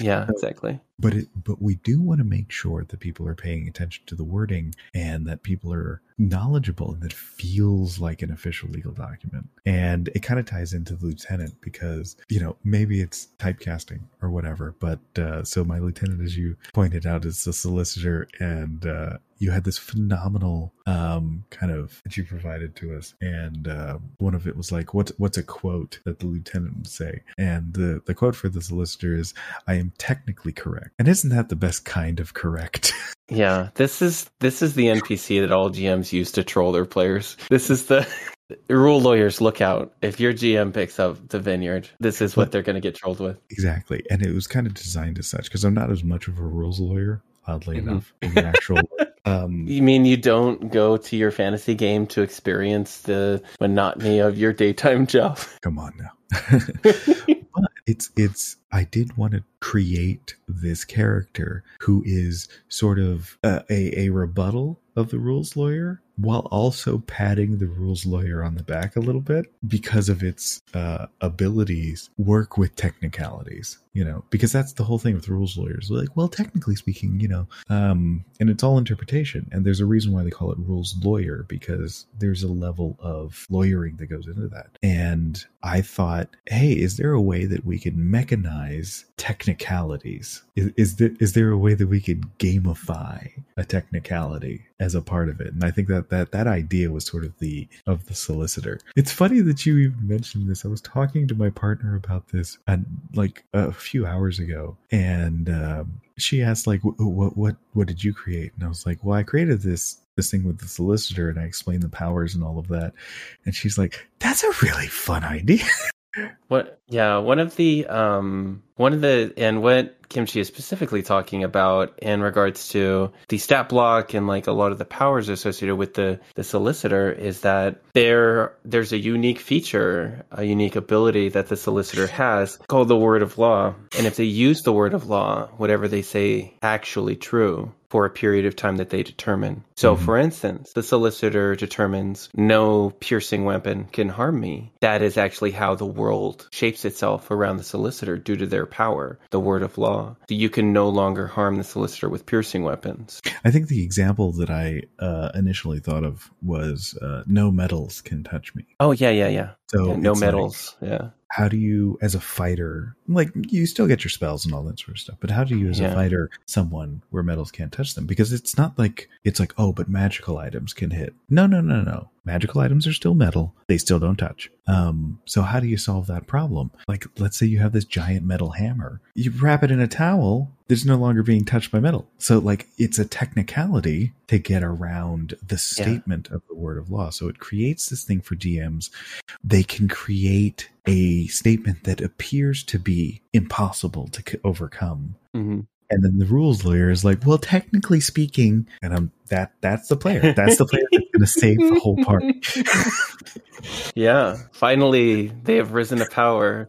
Yeah, exactly but it but we do want to make sure that people are paying attention to the wording and that people are knowledgeable and that feels like an official legal document and it kind of ties into the lieutenant because you know maybe it's typecasting or whatever but uh, so my lieutenant as you pointed out is a solicitor and uh, you had this phenomenal um, kind of that you provided to us, and uh, one of it was like, "What's what's a quote that the lieutenant would say?" And the the quote for the solicitor is, "I am technically correct." And isn't that the best kind of correct? yeah, this is this is the NPC that all GMs use to troll their players. This is the rule lawyers look out if your gm picks up the vineyard this is what they're going to get trolled with exactly and it was kind of designed as such because i'm not as much of a rules lawyer oddly mm-hmm. enough in the actual um, you mean you don't go to your fantasy game to experience the monotony of your daytime job come on now but it's it's I did want to create this character who is sort of a, a, a rebuttal of the rules lawyer while also patting the rules lawyer on the back a little bit because of its uh, abilities work with technicalities you know because that's the whole thing with rules lawyers. Like well technically speaking you know um, and it's all interpretation and there's a reason why they call it rules lawyer because there's a level of lawyering that goes into that. And i thought hey is there a way that we can mechanize technicalities is, is there is there a way that we could gamify a technicality as a part of it. And I think that that that idea was sort of the of the solicitor. It's funny that you even mentioned this. I was talking to my partner about this and like a few hours ago, and um, she asked like, "What what what did you create?" And I was like, "Well, I created this." This thing with the solicitor, and I explained the powers and all of that. And she's like, "That's a really fun idea." What? Yeah, one of the um, one of the and what Kimchi is specifically talking about in regards to the stat block and like a lot of the powers associated with the the solicitor is that there there's a unique feature, a unique ability that the solicitor has called the word of law, and if they use the word of law, whatever they say actually true for a period of time that they determine. So, mm-hmm. for instance, the solicitor determines no piercing weapon can harm me. That is actually how the world shapes itself around the solicitor due to their power, the word of law. That you can no longer harm the solicitor with piercing weapons. I think the example that I uh, initially thought of was uh, no metals can touch me. Oh, yeah, yeah, yeah. So yeah, no metals. Like, yeah. how do you as a fighter like you still get your spells and all that sort of stuff but how do you as yeah. a fighter someone where metals can't touch them? Because it's not like it's like oh but magical items can hit. No no no no. Magical items are still metal. They still don't touch. Um so how do you solve that problem? Like let's say you have this giant metal hammer. You wrap it in a towel it's no longer being touched by metal. So like it's a technicality to get around the statement yeah. of the word of law. So it creates this thing for DMs. They can create a statement that appears to be impossible to overcome. Mm-hmm. And then the rules lawyer is like, well, technically speaking, and I'm that that's the player. That's the player that's gonna save the whole party. yeah. Finally they have risen to power.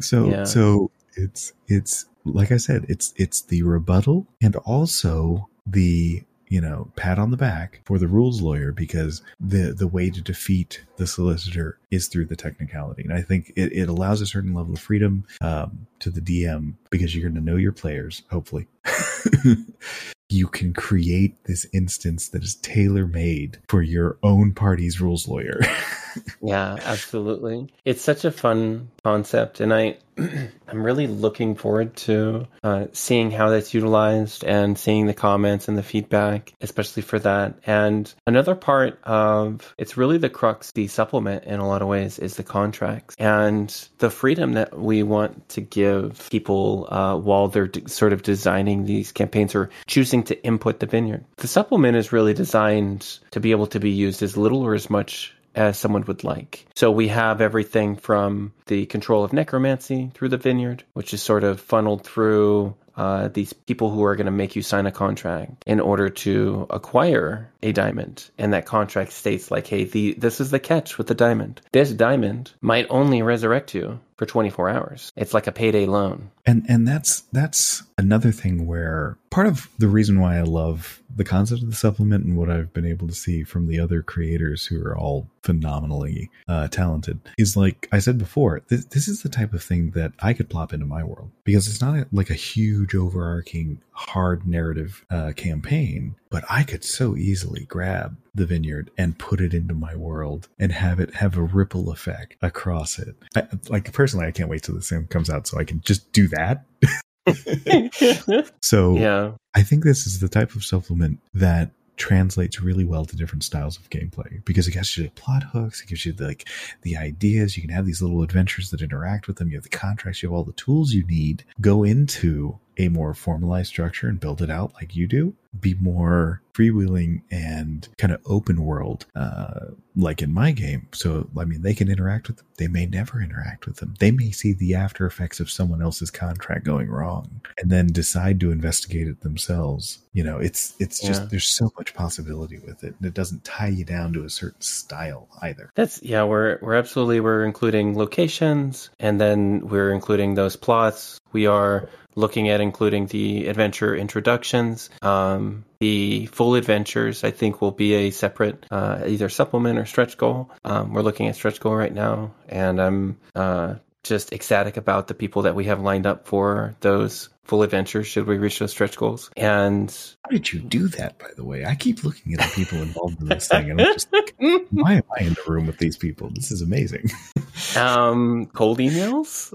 So yeah. so it's it's like I said, it's it's the rebuttal and also the you know pat on the back for the rules lawyer because the the way to defeat the solicitor is through the technicality and i think it, it allows a certain level of freedom um, to the dm because you're going to know your players, hopefully. you can create this instance that is tailor made for your own party's rules lawyer. yeah, absolutely. It's such a fun concept, and I I'm really looking forward to uh, seeing how that's utilized and seeing the comments and the feedback, especially for that. And another part of it's really the crux, the supplement in a lot of ways is the contracts and the freedom that we want to give people uh, while they're d- sort of designing these campaigns or choosing to input the vineyard. The supplement is really designed to be able to be used as little or as much as someone would like. So we have everything from the control of necromancy through the vineyard, which is sort of funneled through uh, these people who are going to make you sign a contract in order to acquire a diamond. And that contract states like, hey, the this is the catch with the diamond. This diamond might only resurrect you for 24 hours. It's like a payday loan. And and that's that's another thing where part of the reason why I love the concept of the supplement and what I've been able to see from the other creators who are all phenomenally uh, talented is like I said before, this, this is the type of thing that I could plop into my world because it's not a, like a huge overarching hard narrative uh, campaign, but I could so easily grab the vineyard and put it into my world and have it have a ripple effect across it. I, like personally, I can't wait till this thing comes out so I can just do that. so yeah, I think this is the type of supplement that translates really well to different styles of gameplay because it gives you the plot hooks, it gives you the, like the ideas. You can have these little adventures that interact with them. You have the contracts, you have all the tools you need. Go into a more formalized structure and build it out like you do. Be more freewheeling and kind of open world, uh, like in my game. So, I mean, they can interact with them. They may never interact with them. They may see the after effects of someone else's contract going wrong and then decide to investigate it themselves. You know, it's, it's just, yeah. there's so much possibility with it and it doesn't tie you down to a certain style either. That's, yeah, we're, we're absolutely, we're including locations and then we're including those plots. We are looking at including the adventure introductions. Um, the full adventures, I think, will be a separate uh, either supplement or stretch goal. Um, we're looking at stretch goal right now, and I'm uh, just ecstatic about the people that we have lined up for those full adventures should we reach those stretch goals. And how did you do that, by the way? I keep looking at the people involved in this thing, and I'm just like, why am I in the room with these people? This is amazing. um, cold emails.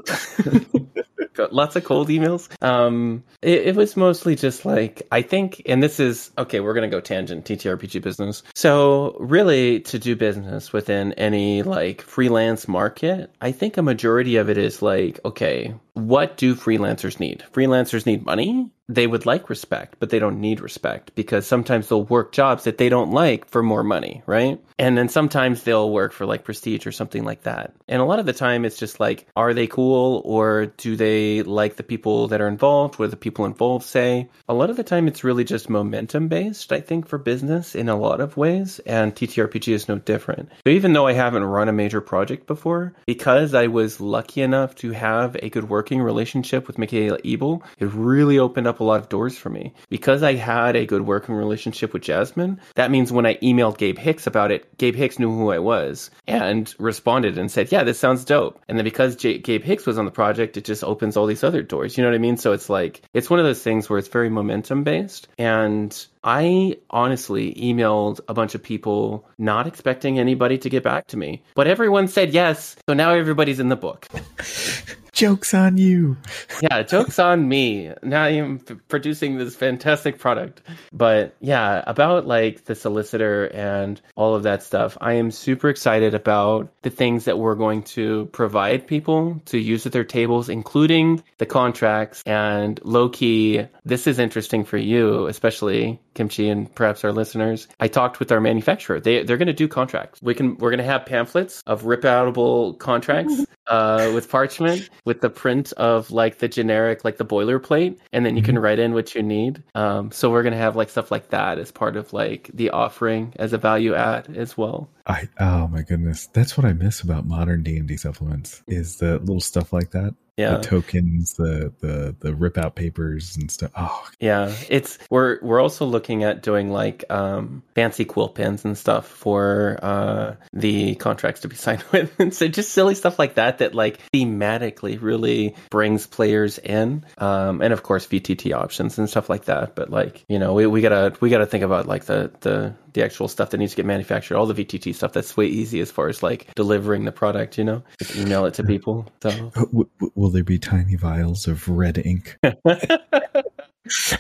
lots of cold emails. Um, it, it, was mostly just like I think, and this is okay. We're gonna go tangent TTRPG business. So really, to do business within any like freelance market, I think a majority of it is like, okay, what do freelancers need? Freelancers need money they would like respect, but they don't need respect because sometimes they'll work jobs that they don't like for more money, right? And then sometimes they'll work for like prestige or something like that. And a lot of the time it's just like, are they cool or do they like the people that are involved? What do the people involved say? A lot of the time it's really just momentum based, I think, for business in a lot of ways. And TTRPG is no different. So even though I haven't run a major project before, because I was lucky enough to have a good working relationship with Michaela Ebel, it really opened up a lot of doors for me. Because I had a good working relationship with Jasmine, that means when I emailed Gabe Hicks about it, Gabe Hicks knew who I was and responded and said, Yeah, this sounds dope. And then because J- Gabe Hicks was on the project, it just opens all these other doors. You know what I mean? So it's like, it's one of those things where it's very momentum based. And I honestly emailed a bunch of people not expecting anybody to get back to me, but everyone said yes. So now everybody's in the book. Joke's on you. yeah, joke's on me. Now I'm producing this fantastic product. But yeah, about like the solicitor and all of that stuff, I am super excited about the things that we're going to provide people to use at their tables, including the contracts and low key. This is interesting for you, especially Kimchi and perhaps our listeners. I talked with our manufacturer. They they're going to do contracts. We can we're going to have pamphlets of rip outable contracts uh, with parchment with the print of like the generic, like the boilerplate, and then you can mm-hmm. write in what you need. Um, so we're gonna have like stuff like that as part of like the offering as a value add as well. I oh my goodness, that's what I miss about modern D and D supplements is the little stuff like that. Yeah. The tokens, the the the rip out papers and stuff. Oh, Yeah, it's we're we're also looking at doing like um, fancy quill pens and stuff for uh, the contracts to be signed with, and so just silly stuff like that that like thematically really brings players in, um, and of course VTT options and stuff like that. But like you know, we, we gotta we gotta think about like the the the actual stuff that needs to get manufactured, all the VTT stuff. That's way easy as far as like delivering the product. You know, just email it to people. So W- w- will there be tiny vials of red ink?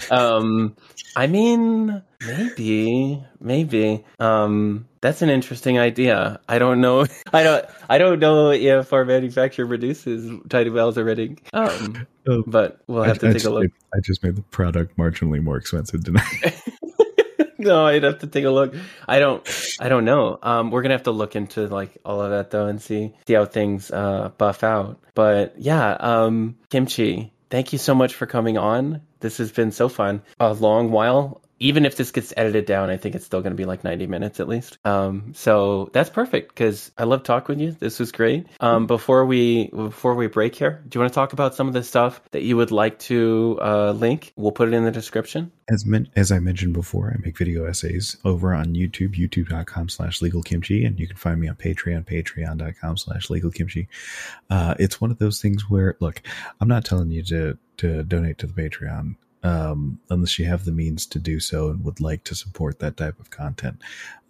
um i mean maybe maybe um that's an interesting idea i don't know i don't i don't know if our manufacturer produces tiny vials already um Oh, but we'll have I, to I take just a look I just made the product marginally more expensive tonight. No i'd have to take a look. I don't i don't know. Um we're gonna have to look into like all of that though and see see how things uh buff out. But yeah um kimchi thank you so much for coming on. This has been so fun. A long while even if this gets edited down, I think it's still going to be like 90 minutes at least. Um, so that's perfect because I love talking with you. This was great. Um, before we before we break here, do you want to talk about some of the stuff that you would like to uh, link? We'll put it in the description. As men- as I mentioned before, I make video essays over on YouTube, youtube.com slash legal kimchi, and you can find me on Patreon, patreon.com slash legal kimchi. Uh, it's one of those things where, look, I'm not telling you to, to donate to the Patreon um, unless you have the means to do so and would like to support that type of content.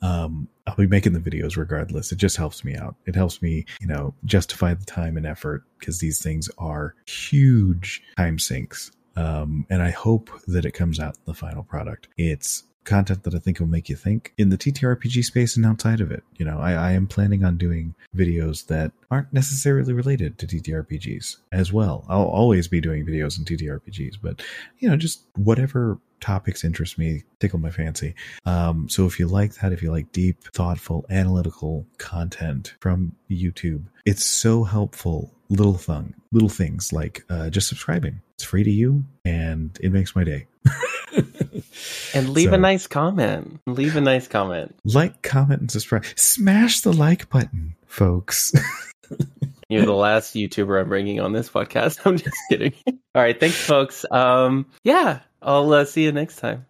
Um, I'll be making the videos regardless. It just helps me out. It helps me, you know, justify the time and effort because these things are huge time sinks. Um, and I hope that it comes out in the final product. It's content that I think will make you think in the TTRPG space and outside of it. You know, I, I am planning on doing videos that aren't necessarily related to TTRPGs as well. I'll always be doing videos in TTRPGs, but you know, just whatever topics interest me, tickle my fancy. Um, so if you like that, if you like deep, thoughtful, analytical content from YouTube, it's so helpful. Little thing, little things like uh, just subscribing. It's free to you, and it makes my day. And leave So- a nice comment. Leave a nice comment. like, comment, and subscribe. Smash the like button, folks. You're the last YouTuber I'm bringing on this podcast. I'm just kidding. All right, thanks, folks. Um, yeah, I'll uh, see you next time.